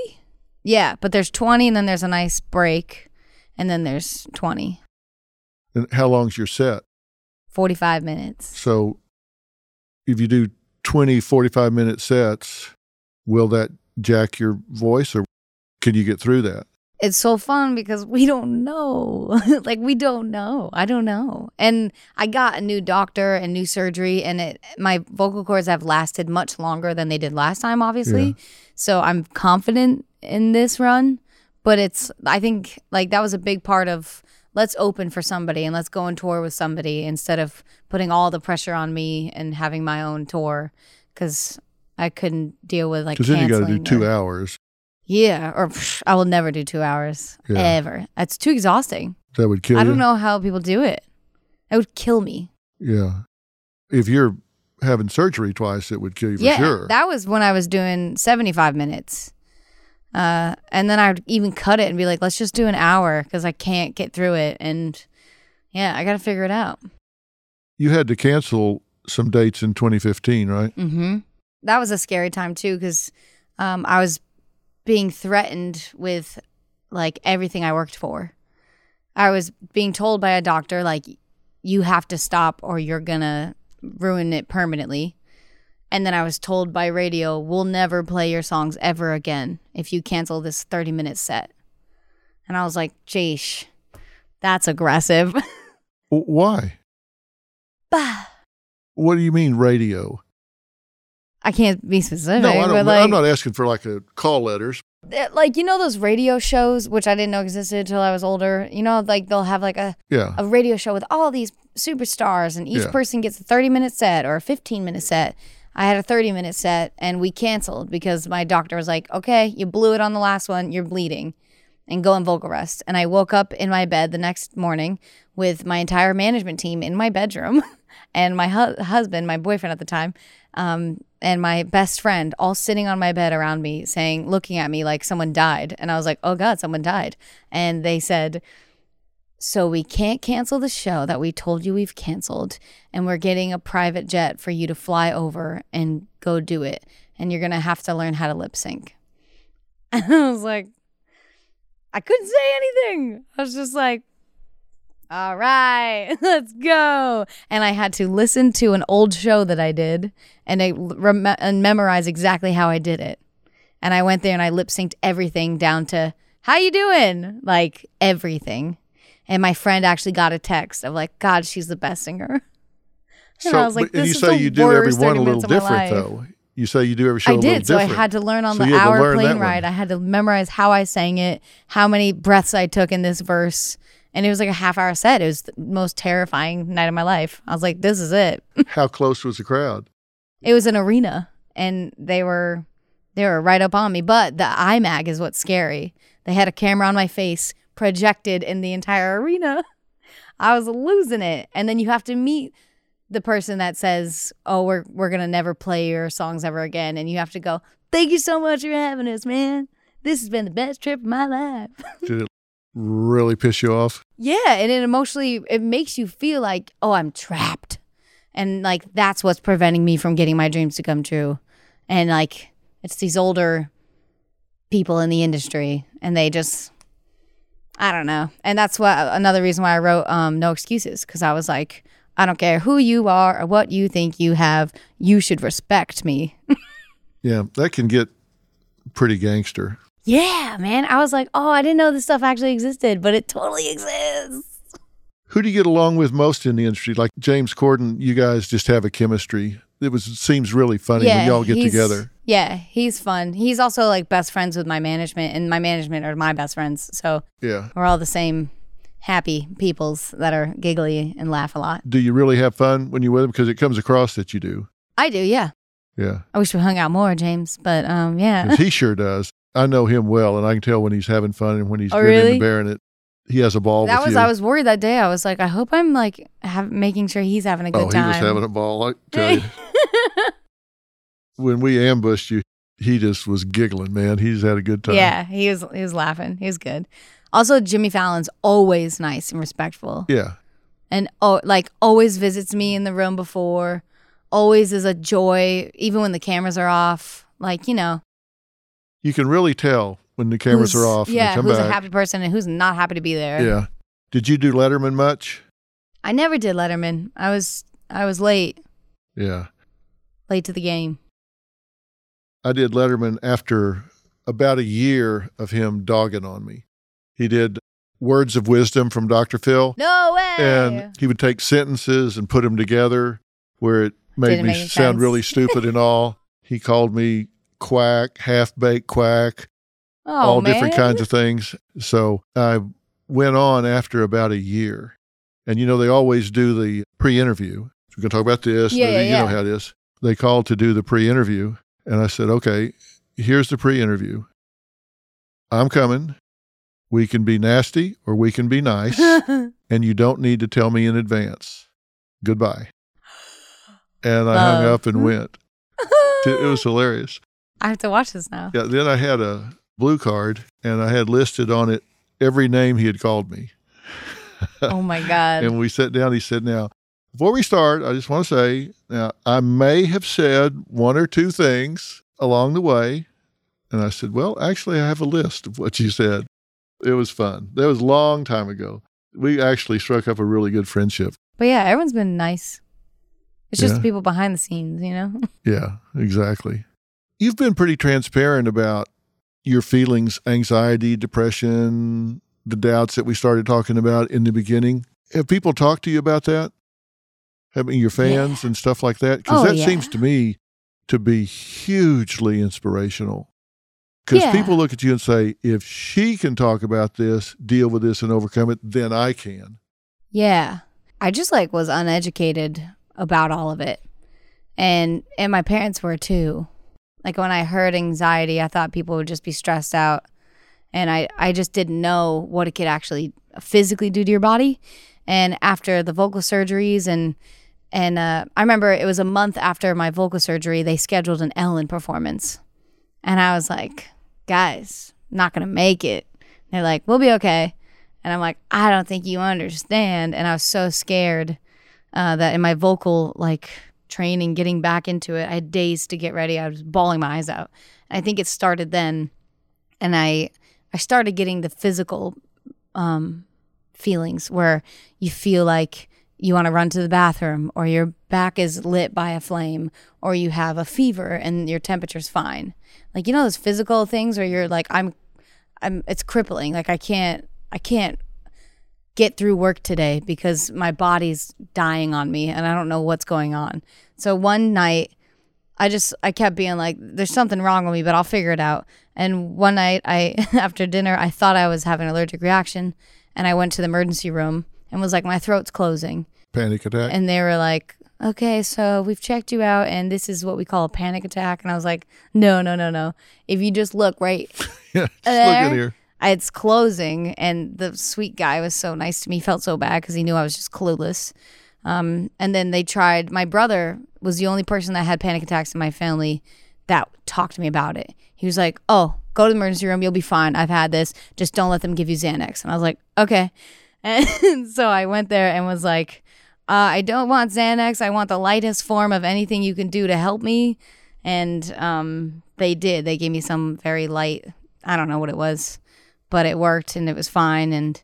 Yeah, but there's 20 and then there's a nice break. And then there's 20, And how long's your set? 45 minutes. So, if you do 20, 45 minute sets, will that jack your voice or can you get through that? it's so fun because we don't know. like we don't know. I don't know. And I got a new doctor and new surgery and it my vocal cords have lasted much longer than they did last time obviously. Yeah. So I'm confident in this run, but it's I think like that was a big part of let's open for somebody and let's go on tour with somebody instead of putting all the pressure on me and having my own tour cuz I couldn't deal with like Because then you got to do two or- hours. yeah, or pff, I will never do two hours Yeah. ever. That's too exhausting. That would kill I you. don't know how people do it. It would kill me. Yeah. If you're having surgery twice, it would kill you for yeah, sure. that was when I was doing seventy-five minutes, uh, and then I would even cut it and be like, "Let's just do an hour" because I can't get through it. And yeah, I got to figure it out. you had to cancel some dates in 2015, right? Mm-hmm. That was a scary time too because um, I was being threatened with like everything I worked for. I was being told by a doctor like you have to stop or you're gonna ruin it permanently. And then I was told by radio, we'll never play your songs ever again if you cancel this 30 minute set. And I was like, Jeesh, that's aggressive. Why? Bah. What do you mean radio? I can't be specific, No, I don't. like, I'm not asking for like a call letters. eh, like you know those radio shows, which I didn't know existed until I was older. You know, like they'll have like a Yeah. a radio show with all these superstars, and each Yeah. person gets a 30 minute set or a 15 minute set. I had a 30 minute set, and we canceled because my doctor was like, okay, you blew it on the last one, you're bleeding, and go on vocal rest. And I woke up in my bed the next morning with my entire management team in my bedroom and my hu- husband, my boyfriend at the time, um, and my best friend all sitting on my bed around me saying, looking at me like someone died. And I was like, oh God, someone died. And they said, so we can't cancel the show that we told you we've canceled. And we're getting a private jet for you to fly over and go do it. And you're going to have to learn how to lip sync. And I was like, I couldn't say anything. I was just like, all right, let's go. And I had to listen to an old show that I did and I rem- and memorize exactly how I did it. And I went there and I lip synced everything down to how you doing? Like everything. And my friend actually got a text of like, God, she's the best singer. And I was like, and this you is say you do every one a little minutes of my different, though. You say you do every show I a little different. I did. So I had to learn on So the hour plane one. ride. I had to memorize how I sang it, how many breaths I took in this verse. And it was like a half hour set. It was the most terrifying night of my life. I was like, this is it. How close was the crowd? It was an arena and they were they were right up on me. But the IMAG is what's scary. They had a camera on my face projected in the entire arena. I was losing it. And then you have to meet the person that says, "Oh, we're we're gonna never play your songs ever again," and you have to go, "Thank you so much for having us, man. This has been the best trip of my life." Did it really piss you off? yeah, and it emotionally it makes you feel like, "Oh, I'm trapped," and like that's what's preventing me from getting my dreams to come true. And like it's these older people in the industry, and they just. I don't know. And that's what another reason why I wrote um, No Excuses because I was like, I don't care who you are or what you think you have, you should respect me. Yeah, that can get pretty gangster. Yeah, man. I was like, oh, I didn't know this stuff actually existed, but it totally exists. Who do you get along with most in the industry? Like James Corden, you guys just have a chemistry. It was it seems really funny when y'all get together. Yeah, he's fun. He's also like best friends with my management, and my management are my best friends. So Yeah. we're all the same happy peoples that are giggly and laugh a lot. Do you really have fun when you're with him? Because it comes across that you do. I do, yeah. Yeah. I wish we hung out more, James, but um, yeah. 'Cause he sure does. I know him well, and I can tell when he's having fun and when he's Oh, grinning really? and bearing it. He has a ball That with was you. I was worried that day. I was like, I hope I'm like have, making sure he's having a good oh, time. he was having a ball. I tell you. when we ambushed you, he just was giggling, man. He's had a good time. Yeah, he was he was laughing. He was good. Also, Jimmy Fallon's always nice and respectful, Yeah. and oh, like always visits me in the room before. Always is a joy, even when the cameras are off. Like you know, You can really tell when the cameras who's- are off Yeah, come who's back. a happy person and who's not happy to be there. yeah. Did you do Letterman much? I never did Letterman. I was I was late, Yeah. late to the game. I did Letterman after about a year of him dogging on me. He did Words of Wisdom from Dr. Phil, No way. and he would take sentences and put them together where it made Didn't me sound sense. really stupid and all. He called me quack, half baked quack, oh, all man. different kinds of things. So I went on after about a year. And you know, they always do the pre interview. We're going to talk about this. Yeah, yeah, you yeah. know how it is. They called to do the pre interview. And I said, okay, here's the pre interview. I'm coming. We can be nasty or we can be nice. and you don't need to tell me in advance. Goodbye. And I hung up and mm-hmm. went. It was hilarious. I have to watch this now. Yeah, then I had a blue card and I had listed on it every name he had called me. Oh my god. And we sat down. He said, Now, before we start, I just want to say, now, I may have said one or two things along the way. And I said, Well, actually, I have a list of what you said. It was fun. That was a long time ago. We actually struck up a really good friendship. But yeah, everyone's been nice. It's just Yeah. the people behind the scenes, you know? Yeah, exactly. You've been pretty transparent about your feelings, anxiety, depression, the doubts that we started talking about in the beginning. Have people talked to you about that? Having your fans and stuff like that? Because Oh, that yeah. seems to me to be hugely inspirational. Because Yeah. people look at you and say, if she can talk about this, deal with this, and overcome it, then I can. Yeah. I just like was uneducated about all of it. And and my parents were too. Like when I heard anxiety, I thought people would just be stressed out. And I I just didn't know what it could actually physically do to your body. And after the vocal surgeries and and uh, I remember it was a month after my vocal surgery, they scheduled an Ellen performance. And I was like, guys, not to make it. They're like, we'll be okay. And I'm like, I don't think you understand. And I was so scared uh, that in my vocal like training, getting back into it, I had days to get ready. I was bawling my eyes out. And I think it started then, and I I started getting the physical um, feelings where you feel like you want to run to the bathroom, or your back is lit by a flame, or you have a fever and your temperature's fine. Like you know those physical things where you're like, I'm, I'm. It's crippling. Like I can't. I can't get through work today because my body's dying on me and I don't know what's going on. So one night I just I kept being like there's something wrong with me but I'll figure it out. And one night I after dinner I thought I was having an allergic reaction and I went to the emergency room and was like my throat's closing Panic attack. and they were like okay so we've checked you out and this is what we call a panic attack and I was like no no no no if you just look right yeah, just look there. at here. it's closing and the sweet guy was so nice to me He felt so bad because he knew i was just clueless um, and then they tried my brother was the only person that had panic attacks in my family that talked to me about it. He was like oh go to the emergency room. You'll be fine. I've had this. Just don't let them give you xanax. And i was like okay. And so i went there and was like uh, i don't want xanax. I want the lightest form of anything you can do to help me. And um, they did. They gave me some very light i don't know what it was but it worked and it was fine. And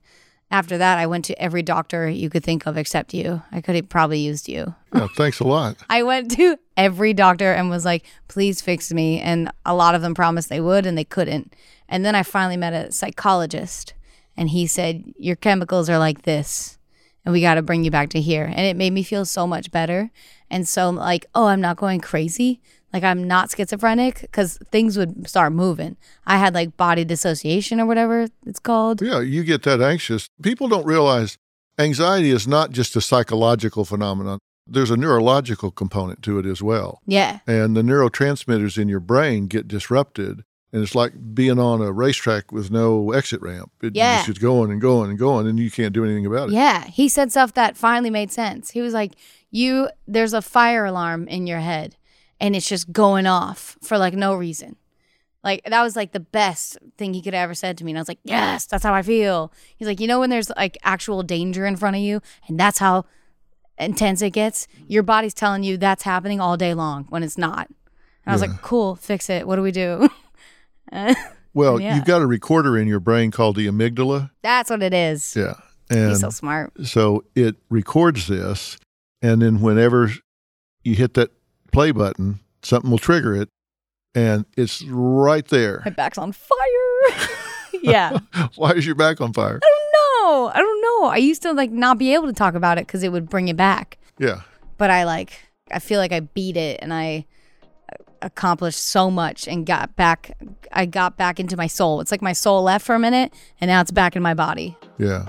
after that, I went to every doctor you could think of except you. I could have probably used you. Yeah, thanks a lot. I went to every doctor and was like, please fix me. And a lot of them promised they would and they couldn't. And then I finally met a psychologist and he said, Your chemicals are like this and we got to bring you back to here. And it made me feel so much better. And so, like, oh, I'm not going crazy. Like, I'm not schizophrenic because things would start moving. I had like body dissociation or whatever it's called. Yeah, you get that anxious. People don't realize anxiety is not just a psychological phenomenon. There's a neurological component to it as well. Yeah. And the neurotransmitters in your brain get disrupted. And it's like being on a racetrack with no exit ramp. It Yeah. just going and going and going, and you can't do anything about it. Yeah, he said stuff that finally made sense. He was like, "You, there's a fire alarm in your head, and it's just going off for like no reason." Like that was like the best thing he could have ever said to me, and I was like, "Yes, that's how I feel." He's like, "You know when there's like actual danger in front of you, and that's how intense it gets. Your body's telling you that's happening all day long when it's not." And I was Yeah. like, "Cool, fix it. What do we do?" Well, Yeah. you've got a recorder in your brain called the amygdala. that's what it is. Yeah. And He's so smart. so it records this. And then whenever you hit that play button, something will trigger it. And it's right there. My back's on fire. yeah. Why is your back on fire? I don't know. I don't know. I used to like not be able to talk about it because it would bring it back. Yeah. But I like, I feel like I beat it and I uh, accomplished so much and got back. I got back into my soul. It's like my soul left for a minute and now it's back in my body. Yeah.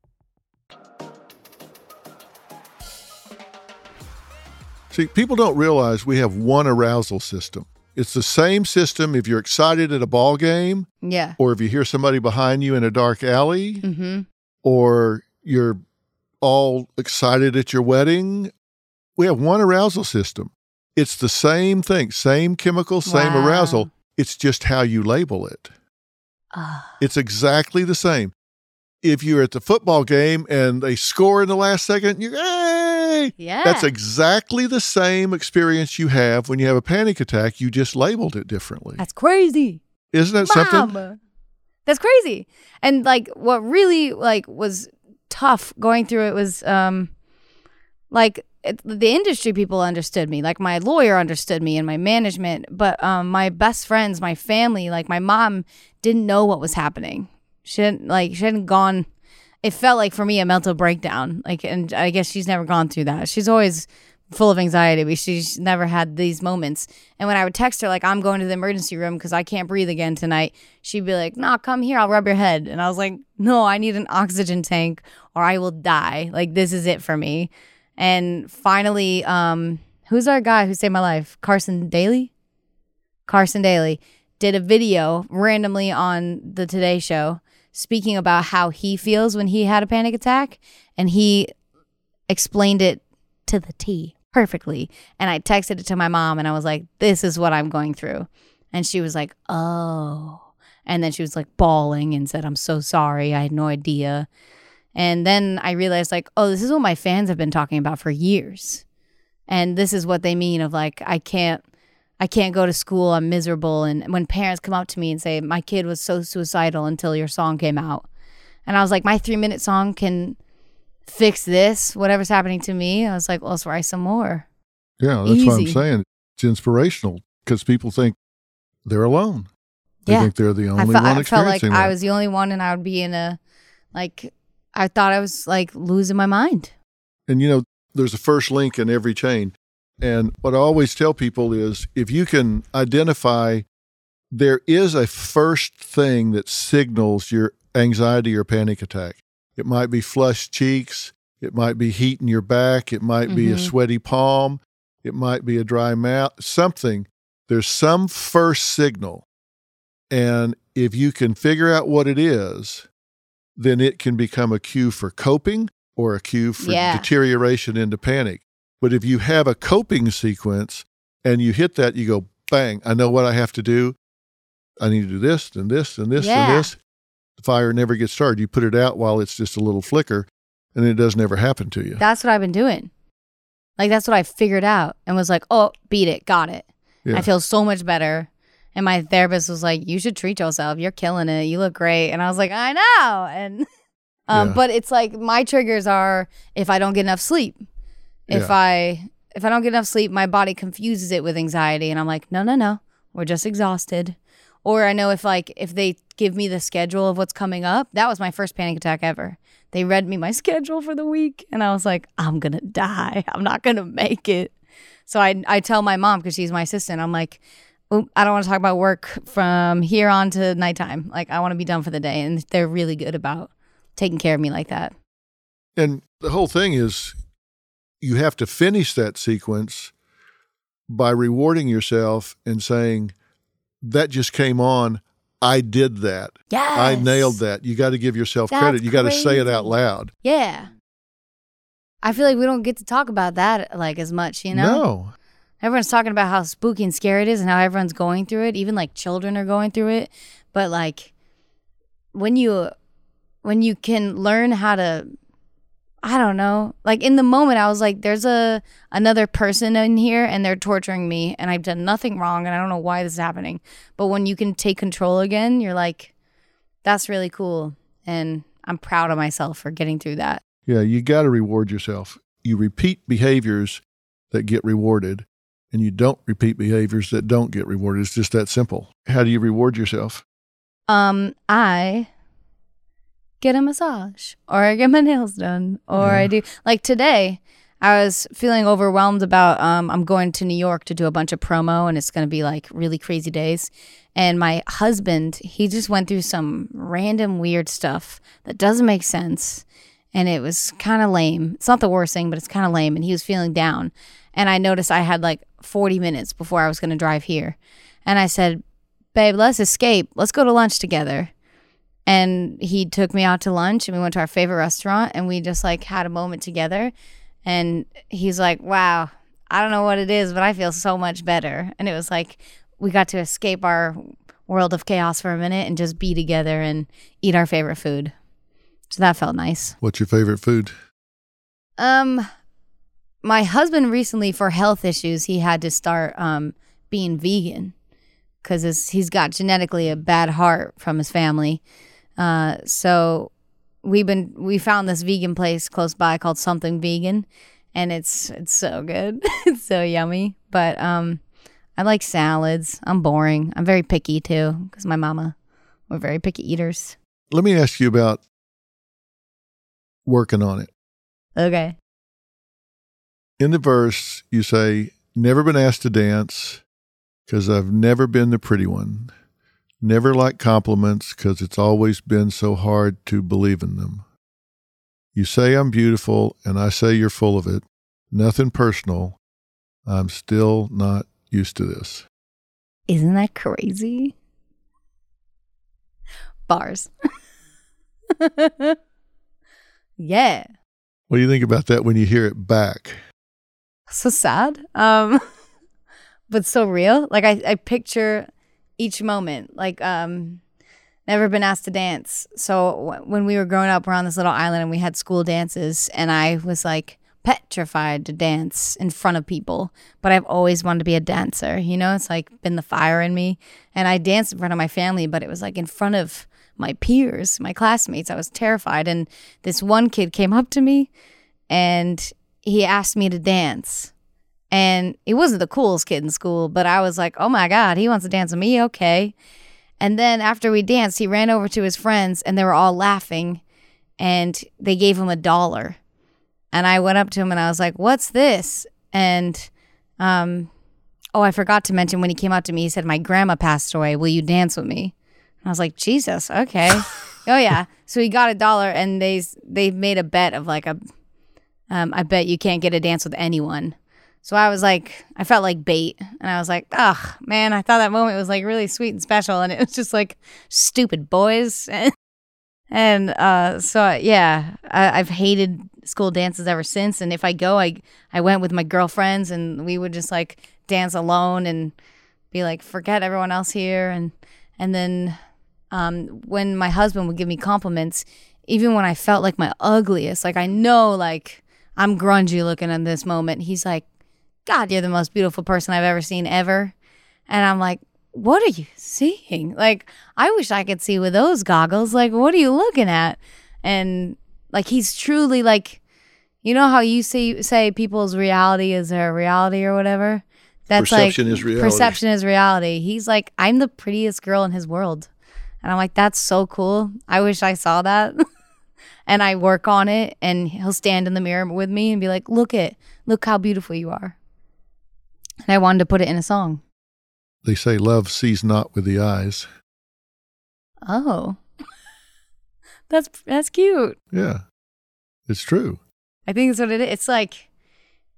See, people don't realize we have one arousal system. It's the same system if you're excited at a ball game, Yeah. or if you hear somebody behind you in a dark alley, Mm-hmm. or you're all excited at your wedding. We have one arousal system. It's the same thing, same chemical, same Wow. arousal. It's just how you label it. Ah, It's exactly the same. If you're at the football game and they score in the last second, you hey, yeah. that's exactly the same experience you have when you have a panic attack. You just labeled it differently. That's crazy. Isn't that something? That's crazy. And like what really like was tough going through it was um like it, the industry people understood me. Like my lawyer understood me and my management, but um my best friends, my family, like my mom didn't know what was happening. She didn't like she hadn't gone it felt like for me a mental breakdown. Like and I guess she's never gone through that. She's always full of anxiety, but she's never had these moments. And when I would text her, like, I'm going to the emergency room because I can't breathe again tonight, she'd be like, Nah, come here, I'll rub your head. And I was like, No, I need an oxygen tank or I will die. Like, this is it for me. And finally, um, who's our guy who saved my life? Carson Daly? Carson Daly did a video randomly on the Today Show speaking about how he feels when he had a panic attack. And he explained it to the T perfectly. And I texted it to my mom and I was like, this is what I'm going through. And she was like, oh. And then she was like bawling and said, I'm so sorry. I had no idea. And then I realized, like, oh, this is what my fans have been talking about for years. And this is what they mean of like, I can't. I can't go to school. I'm miserable. And when parents come up to me and say, My kid was so suicidal until your song came out. And I was like, My three minute song can fix this, whatever's happening to me. I was like, well, let's write some more. Yeah, that's what I'm saying. It's inspirational because people think they're alone. They Yeah. think they're the only I, one felt I felt like experiencing I was the only one and I would be in a, like, I thought I was like losing my mind. And you know, there's a first link in every chain. And what I always tell people is if you can identify there is a first thing that signals your anxiety or panic attack. It might be flushed cheeks, it might be heat in your back, it might be a Mhm. sweaty palm, it might be a dry mouth, something. There's some first signal. And if you can figure out what it is, then it can become a cue for coping or a cue for Yeah. deterioration into panic. But if you have a coping sequence and you hit that, you go, bang, I know what I have to do. I need to do this and this and this Yeah. and this. The fire never gets started. You put it out while it's just a little flicker and it doesn't ever happen to you. That's what I've been doing. Like, that's what I figured out and was like, oh, beat it, got it. Yeah. I feel so much better. And my therapist was like, you should treat yourself. You're killing it. You look great. And I was like, I know. And, um, Yeah. but it's like my triggers are if I don't get enough sleep. If Yeah. I if I don't get enough sleep, my body confuses it with anxiety, and I'm like, no, no, no, we're just exhausted. Or I know if like if they give me the schedule of what's coming up, that was my first panic attack ever. They read me my schedule for the week, and I was like, I'm gonna die. I'm not gonna make it. So I I tell my mom because she's my assistant. I'm like, I don't want to talk about work from here on to nighttime. Like I want to be done for the day, and they're really good about taking care of me like that. And the whole thing is you have to finish that sequence by rewarding yourself and saying, that just came on. I did that. Yes, I nailed that. You got to give yourself That's credit. You got to say it out loud. Yeah. I feel like we don't get to talk about that like as much, you know? No. Everyone's talking about how spooky and scary it is and how everyone's going through it. Even like children are going through it. But like when you when you can learn how to I don't know. Like in the moment I was like there's a another person in here and they're torturing me and I've done nothing wrong and I don't know why this is happening. But when you can take control again, you're like that's really cool and I'm proud of myself for getting through that. Yeah, you got to reward yourself. You repeat behaviors that get rewarded, and you don't repeat behaviors that don't get rewarded. It's just that simple. How do you reward yourself? Um, I get a massage or I get my nails done or I do like today I was feeling overwhelmed about um I'm going to New York to do a bunch of promo and it's going to be like really crazy days and my husband he just went through some random weird stuff that doesn't make sense and it was kind of lame. It's not the worst thing, but it's kind of lame and he was feeling down. And I noticed I had like 40 minutes before I was going to drive here. And I said, "Babe, let's escape. Let's go to lunch together." And he took me out to lunch and we went to our favorite restaurant and we just like had a moment together. And he's like wow i don't know what it is but i feel so much better. And it was like we got to escape our world of chaos for a minute and just be together and eat our favorite food. So that felt nice. What's your favorite food? um my husband recently for health issues he had to start um being vegan because he's got genetically a bad heart from his family uh so we've been we found this vegan place close by called something vegan and it's it's so good. It's so yummy. But um i like salads. I'm boring. I'm very picky too because my mama we're very picky eaters. Let me ask you about working on it. okay. In the verse, you say, Never been asked to dance because I've never been the pretty one. Never like compliments because it's always been so hard to believe in them. You say I'm beautiful and I say you're full of it. Nothing personal. I'm still not used to this. Isn't that crazy? Bars. yeah. What do you think about that when you hear it back? So sad. Um but so real. Like I, I picture each moment. Like um never been asked to dance. So w- when we were growing up, we're on this little island and we had school dances and I was like petrified to dance in front of people, but I've always wanted to be a dancer. You know, it's like been the fire in me. And I danced in front of my family, but it was like in front of my peers, my classmates. I was terrified. And this one kid came up to me and he asked me to dance. And he wasn't the coolest kid in school, but I was like, oh my God, he wants to dance with me. Okay. And then after we danced, he ran over to his friends and they were all laughing and they gave him a dollar. And I went up to him and I was like, "What's this?" And um oh, I forgot to mention when he came up to me, he said, "My grandma passed away. Will you dance with me?" And I was like, "Jesus, okay." oh yeah. So he got a dollar and they they made a bet of like a um I bet you can't get a dance with anyone. So I was like, I felt like bait, and I was like, "Ugh, man!" I thought that moment was like really sweet and special, and it was just like stupid boys, and uh, so yeah, I, I've hated school dances ever since. And if I go, I I went with my girlfriends, and we would just like dance alone and be like, forget everyone else here, and and then um, when my husband would give me compliments, even when I felt like my ugliest, like I know like I'm grungy looking in this moment, he's like, God, you're the most beautiful person I've ever seen ever. And I'm like, what are you seeing? Like, I wish I could see with those goggles. Like, what are you looking at? And like, he's truly like, you know how you say say people's reality is their reality or whatever. That's Perception like is reality. perception is reality. He's like, I'm the prettiest girl in his world, and I'm like, that's so cool. I wish I saw that. and I work on it, and he'll stand in the mirror with me and be like, look it, look how beautiful you are. And I wanted to put it in a song. They say love sees not with the eyes. Oh. that's that's cute. Yeah, it's true. I think that's what it is. It's like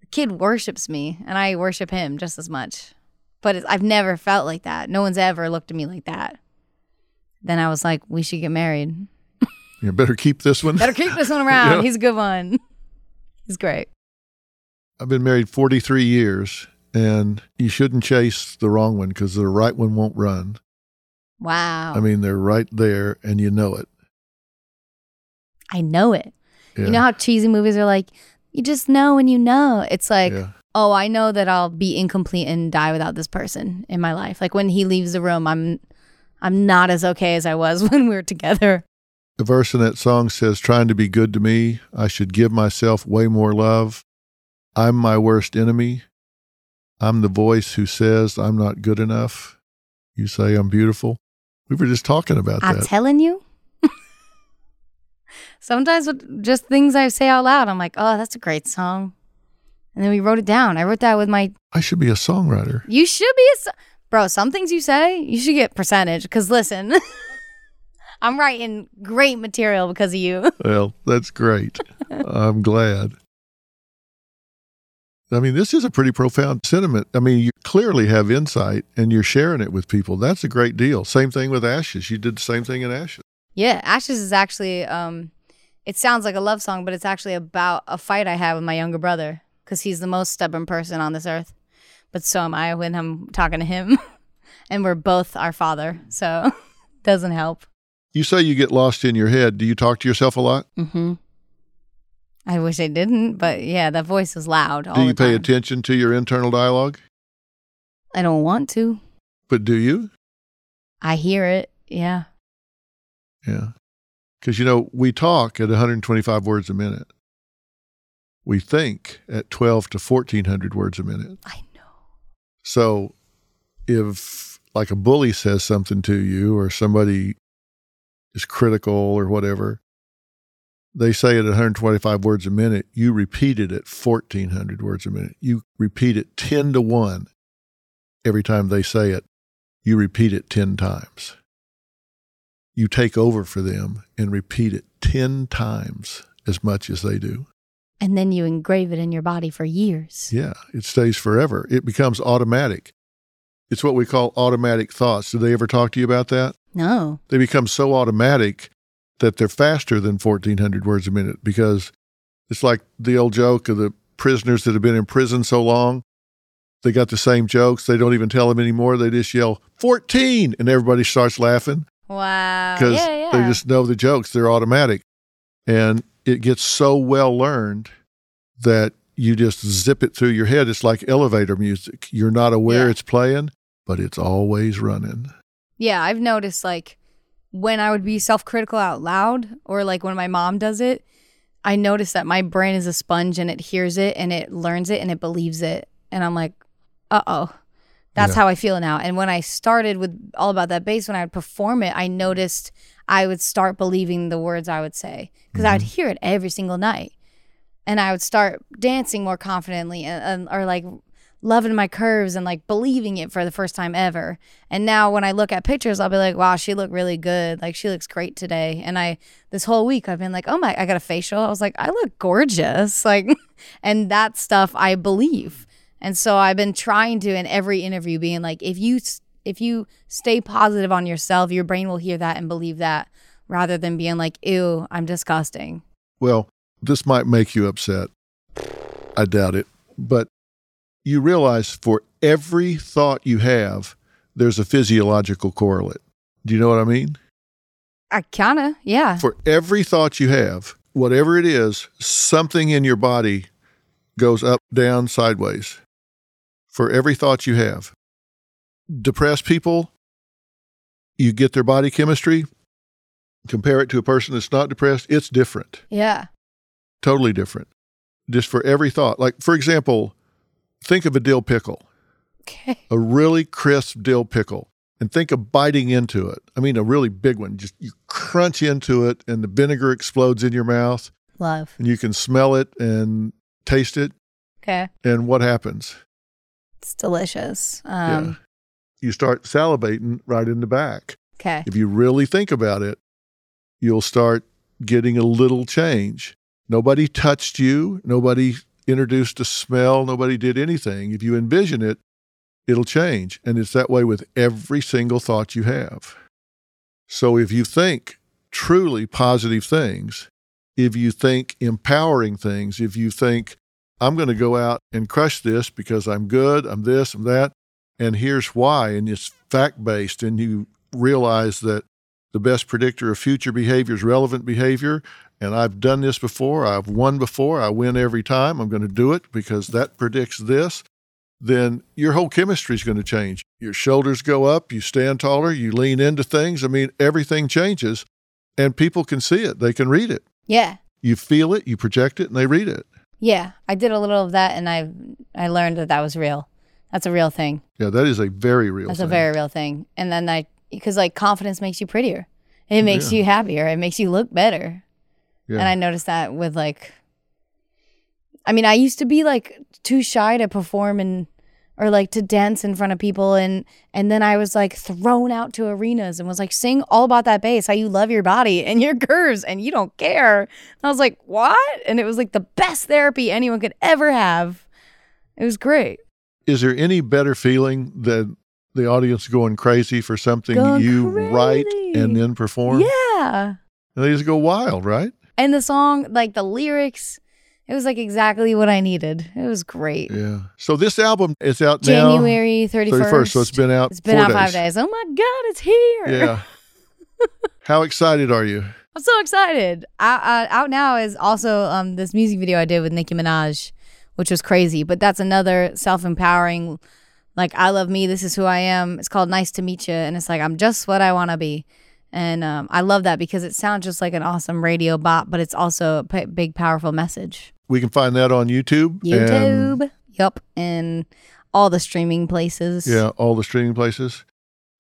the kid worships me and I worship him just as much. But it's, I've never felt like that. No one's ever looked at me like that. Then I was like, we should get married. You better keep this one. Better keep this one around. Yeah. He's a good one. He's great. I've been married 43 years, and you shouldn't chase the wrong one because the right one won't run. Wow. I mean, they're right there, and you know it. I know it. Yeah. You know how cheesy movies are like, you just know and you know. It's like, yeah. oh, I know that I'll be incomplete and die without this person in my life. Like when he leaves the room, I'm I'm not as okay as I was when we were together. The verse in that song says, Trying to be good to me, I should give myself way more love. I'm my worst enemy. I'm the voice who says I'm not good enough. You say I'm beautiful. We were just talking about that. I'm telling you. Sometimes with just things I say out loud, I'm like, oh, that's a great song. And then we wrote it down. I wrote that with my, I should be a songwriter. you should be a, so- bro, some things you say, you should get percentage. Cause listen, I'm writing great material because of you. Well, that's great. I'm glad. I mean, this is a pretty profound sentiment. I mean, you clearly have insight and you're sharing it with people. That's a great deal. Same thing with Ashes. You did the same thing in Ashes. Yeah, Ashes is actually um it sounds like a love song, but it's actually about a fight I had with my younger brother cuz he's the most stubborn person on this earth. But so am I when I'm talking to him. and we're both our father. So doesn't help. You say you get lost in your head. Do you talk to yourself a lot? Mhm. I wish I didn't, but yeah, that voice is loud do you pay attention to your internal dialogue? I don't want to. But do you? I hear it. Yeah. Yeah. Because, you know, we talk at 125 words a minute. We think at 12 to 1400 words a minute. I know. So if, like, a bully says something to you or somebody is critical or whatever, they say it at 125 words a minute. You repeat it at 1400 words a minute. You repeat it 10 to 1 every time they say it. You repeat it 10 times you take over for them and repeat it 10 times as much as they do. And then you engrave it in your body for years. Yeah, it stays forever. It becomes automatic. It's what we call automatic thoughts. Did they ever talk to you about that? No. They become so automatic that they're faster than 1400 words a minute because it's like the old joke of the prisoners that have been in prison so long. They got the same jokes. They don't even tell them anymore. They just yell 14 and everybody starts laughing Wow. because yeah, yeah. they just know the jokes. They're automatic. And it gets so well learned that you just zip it through your head. It's like elevator music. You're not aware Yeah. it's playing, but it's always running. Yeah, I've noticed like when I would be self critical out loud or like when my mom does it, I notice that my brain is a sponge and it hears it and it learns it and it believes it. And I'm like, uh oh. That's Yeah. how I feel now. And when I started with all about that bass, when I would perform it, I noticed I would start believing the words I would say because I would hear it every single night. And I would start dancing more confidently and, and or like loving my curves and like believing it for the first time ever. And now when I look at pictures, I'll be like, wow, she looked really good. Like she looks great today. And I this whole week I've been like, oh my, I got a facial. I was like, I look gorgeous. Like and that stuff I believe. And so I've been trying to in every interview being like, if you if you stay positive on yourself, your brain will hear that and believe that rather than being like, ew, I'm disgusting. Well, this might make you upset. I doubt it. But you realize for every thought you have, there's a physiological correlate. Do you know what I mean? I kinda, yeah. For every thought you have, whatever it is, something in your body goes up, down, sideways. For every thought you have. Depressed people, you get their body chemistry, compare it to a person that's not depressed, it's different. Yeah. totally different. Just for every thought. Like, for example, think of a dill pickle, Okay. a really crisp dill pickle, and think of biting into it. I mean, a really big one. Just you crunch into it, and the vinegar explodes in your mouth, Love. and you can smell it and taste it. Okay. And what happens? It's delicious. yeah. Um You start salivating right in the back. okay. If you really think about it, you'll start getting a little change. Nobody touched you. Nobody introduced a smell. Nobody did anything. If you envision it, it'll change. And it's that way with every single thought you have. So if you think truly positive things, if you think empowering things, if you think, I'm going to go out and crush this because I'm good, I'm this, I'm that, and here's why, and it's fact based, and you realize that the best predictor of future behavior is relevant behavior. And I've done this before. I've won before. I win every time. I'm going to do it because that predicts this. Then your whole chemistry is going to change. Your shoulders go up. You stand taller. You lean into things. I mean, everything changes and people can see it. They can read it. Yeah. You feel it, you project it, and they read it. Yeah. I did a little of that and I I learned that that was real. That's a real thing. Yeah, that is a very real That's thing. a very real thing. And then I because like confidence makes you prettier. It makes Yeah. you happier. It makes you look better. Yeah. And I noticed that with like I mean, I used to be like too shy to perform and or like to dance in front of people and and then I was like thrown out to arenas and was like sing all about that bass, how you love your body and your curves and you don't care. And I was like, "What?" And it was like the best therapy anyone could ever have. It was great. is there any better feeling than the audience going crazy for something Going you write and then perform? Yeah. Yeah. And they just go wild, right? And the song, like the lyrics, it was like exactly what I needed. It was great. Yeah. So this album is out now. January 31st. 31st. So it's been out It's been out five days. days. Oh my God, it's here. Yeah. How excited are you? I'm so excited. Out, uh, out now is also um, this music video I did with Nicki Minaj, which was crazy. But that's another self empowering, like, I love me. This is who I am. It's called Nice to Meet You. And it's like, I'm just what I want to be. And um, I love that because it sounds just like an awesome radio bop, but it's also a p- big, powerful message. We can find that on YouTube. and- YouTube. Yep. And all the streaming places. yeah, all the streaming places.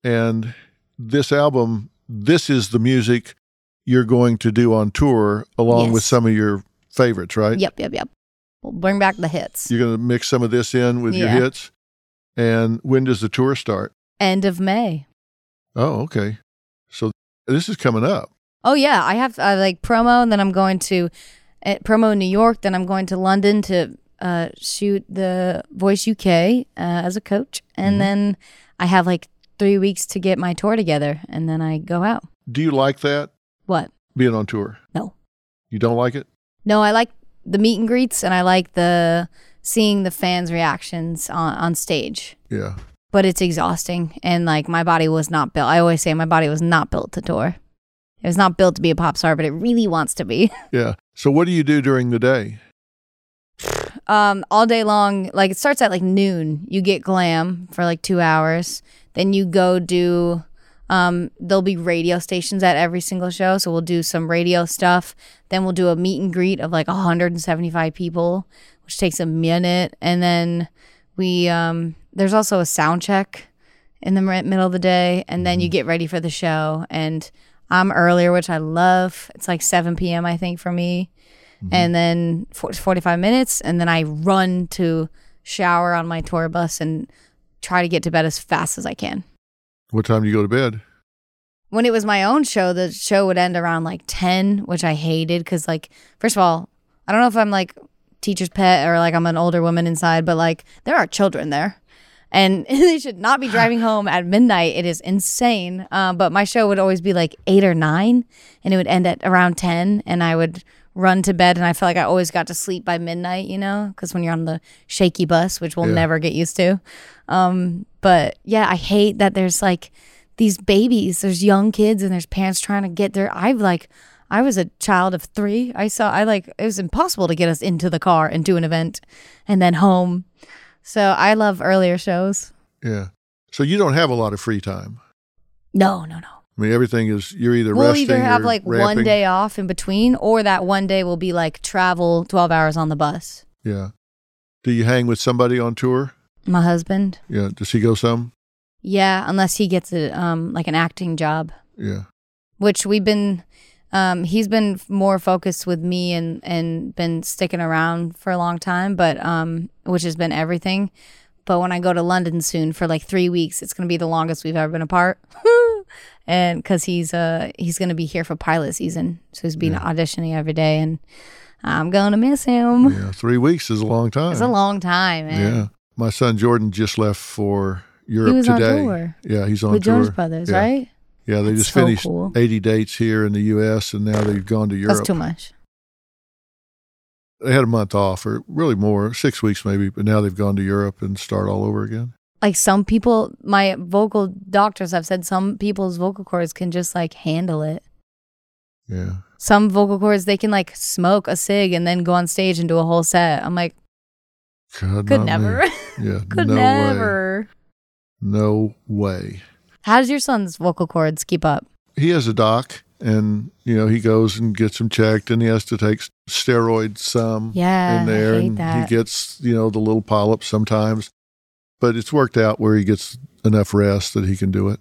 And this album, this is the music you're going to do on tour along with some of your favorites, right? Yep. Yep. Yep. We'll bring back the hits. You're going to mix some of this in with your hits. And when does the tour start? End of May. Oh, okay. So this is coming up. Oh yeah, I have uh, like promo, and then I'm going to uh, promo in New York. Then I'm going to London to uh, shoot the Voice UK uh, as a coach, and Mhm. then I have like three weeks to get my tour together, and then I go out. Do you like that What? being on tour? No. You don't like it? No, I like the meet and greets, and I like the seeing the fans' reactions on on stage. Yeah. But it's exhausting, and like my body was not built. I always say my body was not built to tour. It was not built to be a pop star, but it really wants to be. Yeah. So what do you do during the day? um all day long like it starts at like noon you get glam for like two hours then you go do um there'll be radio stations at every single show so we'll do some radio stuff then we'll do a meet and greet of like 175 people which takes a minute and then we um there's also a sound check in the mi- middle of the day and then you mm-hmm. get ready for the show. And i'm earlier which i love. It's like 7 p.m i think for me. Mm-hmm. And then for 45 minutes and then i run to shower on my tour bus and try to get to bed as fast as i can. What time do you go to bed? when it was my own show the show would end around like 10 which i hated because like first of all i don't know if i'm like teacher's pet or like i'm an older woman inside but like there are children there and they should not be driving home at midnight. It is insane. Uh, but my show would always be like 8 or 9 and it would end at around 10 and i would run to bed and i felt like i always got to sleep by midnight you know? Because when you're on the shaky bus which we'll Yeah. never get used to. Um, but yeah i hate that there's like these babies. There's young kids and there's parents trying to get their i've like i was a child of three. I saw i like it was impossible to get us into the car and do an event and then home so i love earlier shows Yeah. So you don't have a lot of free time. no no no I mean, everything is you're either we'll resting either have or like one day off in between or that one day will be like travel 12 hours on the bus Yeah. Do you hang with somebody on tour? my husband Yeah. Does he go some? yeah unless he gets a um like an acting job Yeah. which we've been um, he's been more focused with me and and been sticking around for a long time but um, which has been everything but when i go to london soon for like three weeks it's going to be the longest we've ever been apart and because he's uh he's going to be here for pilot season so he's been auditioning every day and i'm gonna miss him Yeah. Three weeks is a long time. it's a long time man Yeah. My son Jordan just left for Europe today. tour Yeah, he's on with tour. jonas brothers Yeah. right Yeah, they That's just so finished cool. 80 dates here in the U.S. and now they've gone to Europe. that's too much They had a month off, or really more, six weeks maybe, but now they've gone to Europe and start all over again. like some people my vocal doctors have said some people's vocal cords can just like handle it Yeah. some vocal cords they can like smoke a cig and then go on stage and do a whole set i'm like God, could not me. never Yeah. could no Way. never No way. How does your son's vocal cords keep up He has a doc, and you know he goes and gets them checked, and he has to take steroids some yeah in there, and that. he gets you know the little polyps sometimes. But it's worked out where he gets enough rest that he can do it.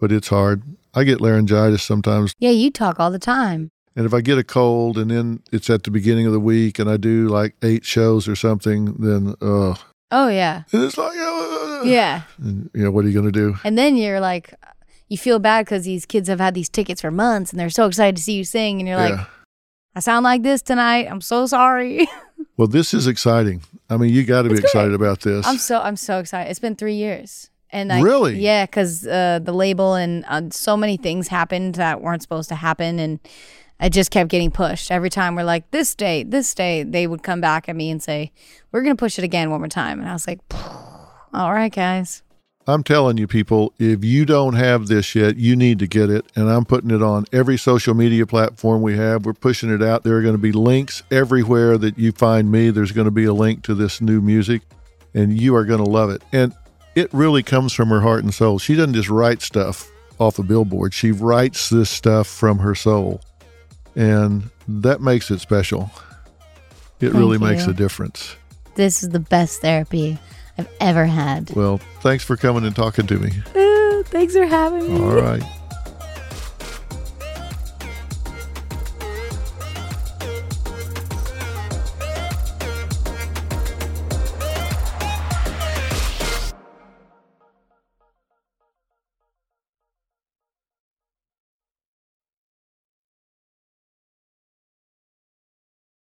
But it's hard. I get laryngitis sometimes, yeah you talk all the time and if I get a cold, and then it's at the beginning of the week, and I do like eight shows or something, then uh, oh yeah and it's like uh, yeah And, you know what are you going to do? and then you're like you feel bad because these kids have had these tickets for months and they're so excited to see you sing and you're like yeah. i sound like this tonight i'm so sorry Well, this is exciting. I mean, you got to be great. excited about this. I'm so I'm so excited. It's been three years, And like, Really? yeah, because uh, the label and uh, so many things happened that weren't supposed to happen, and I just kept getting pushed every time. We're like, this date, this date. They would come back at me and say, "We're gonna push it again one more time," and I was like, "All right, guys." I'm telling you, people, if you don't have this yet, you need to get it. And I'm putting it on every social media platform we have. We're pushing it out. There are going to be links everywhere that you find me. There's going to be a link to this new music, and you are going to love it. And it really comes from her heart and soul. She doesn't just write stuff off a billboard, she writes this stuff from her soul. And that makes it special. It Thank really makes a difference. This is the best therapy I've ever had. Well, thanks for coming and talking to me. Ooh, thanks for having me. All right.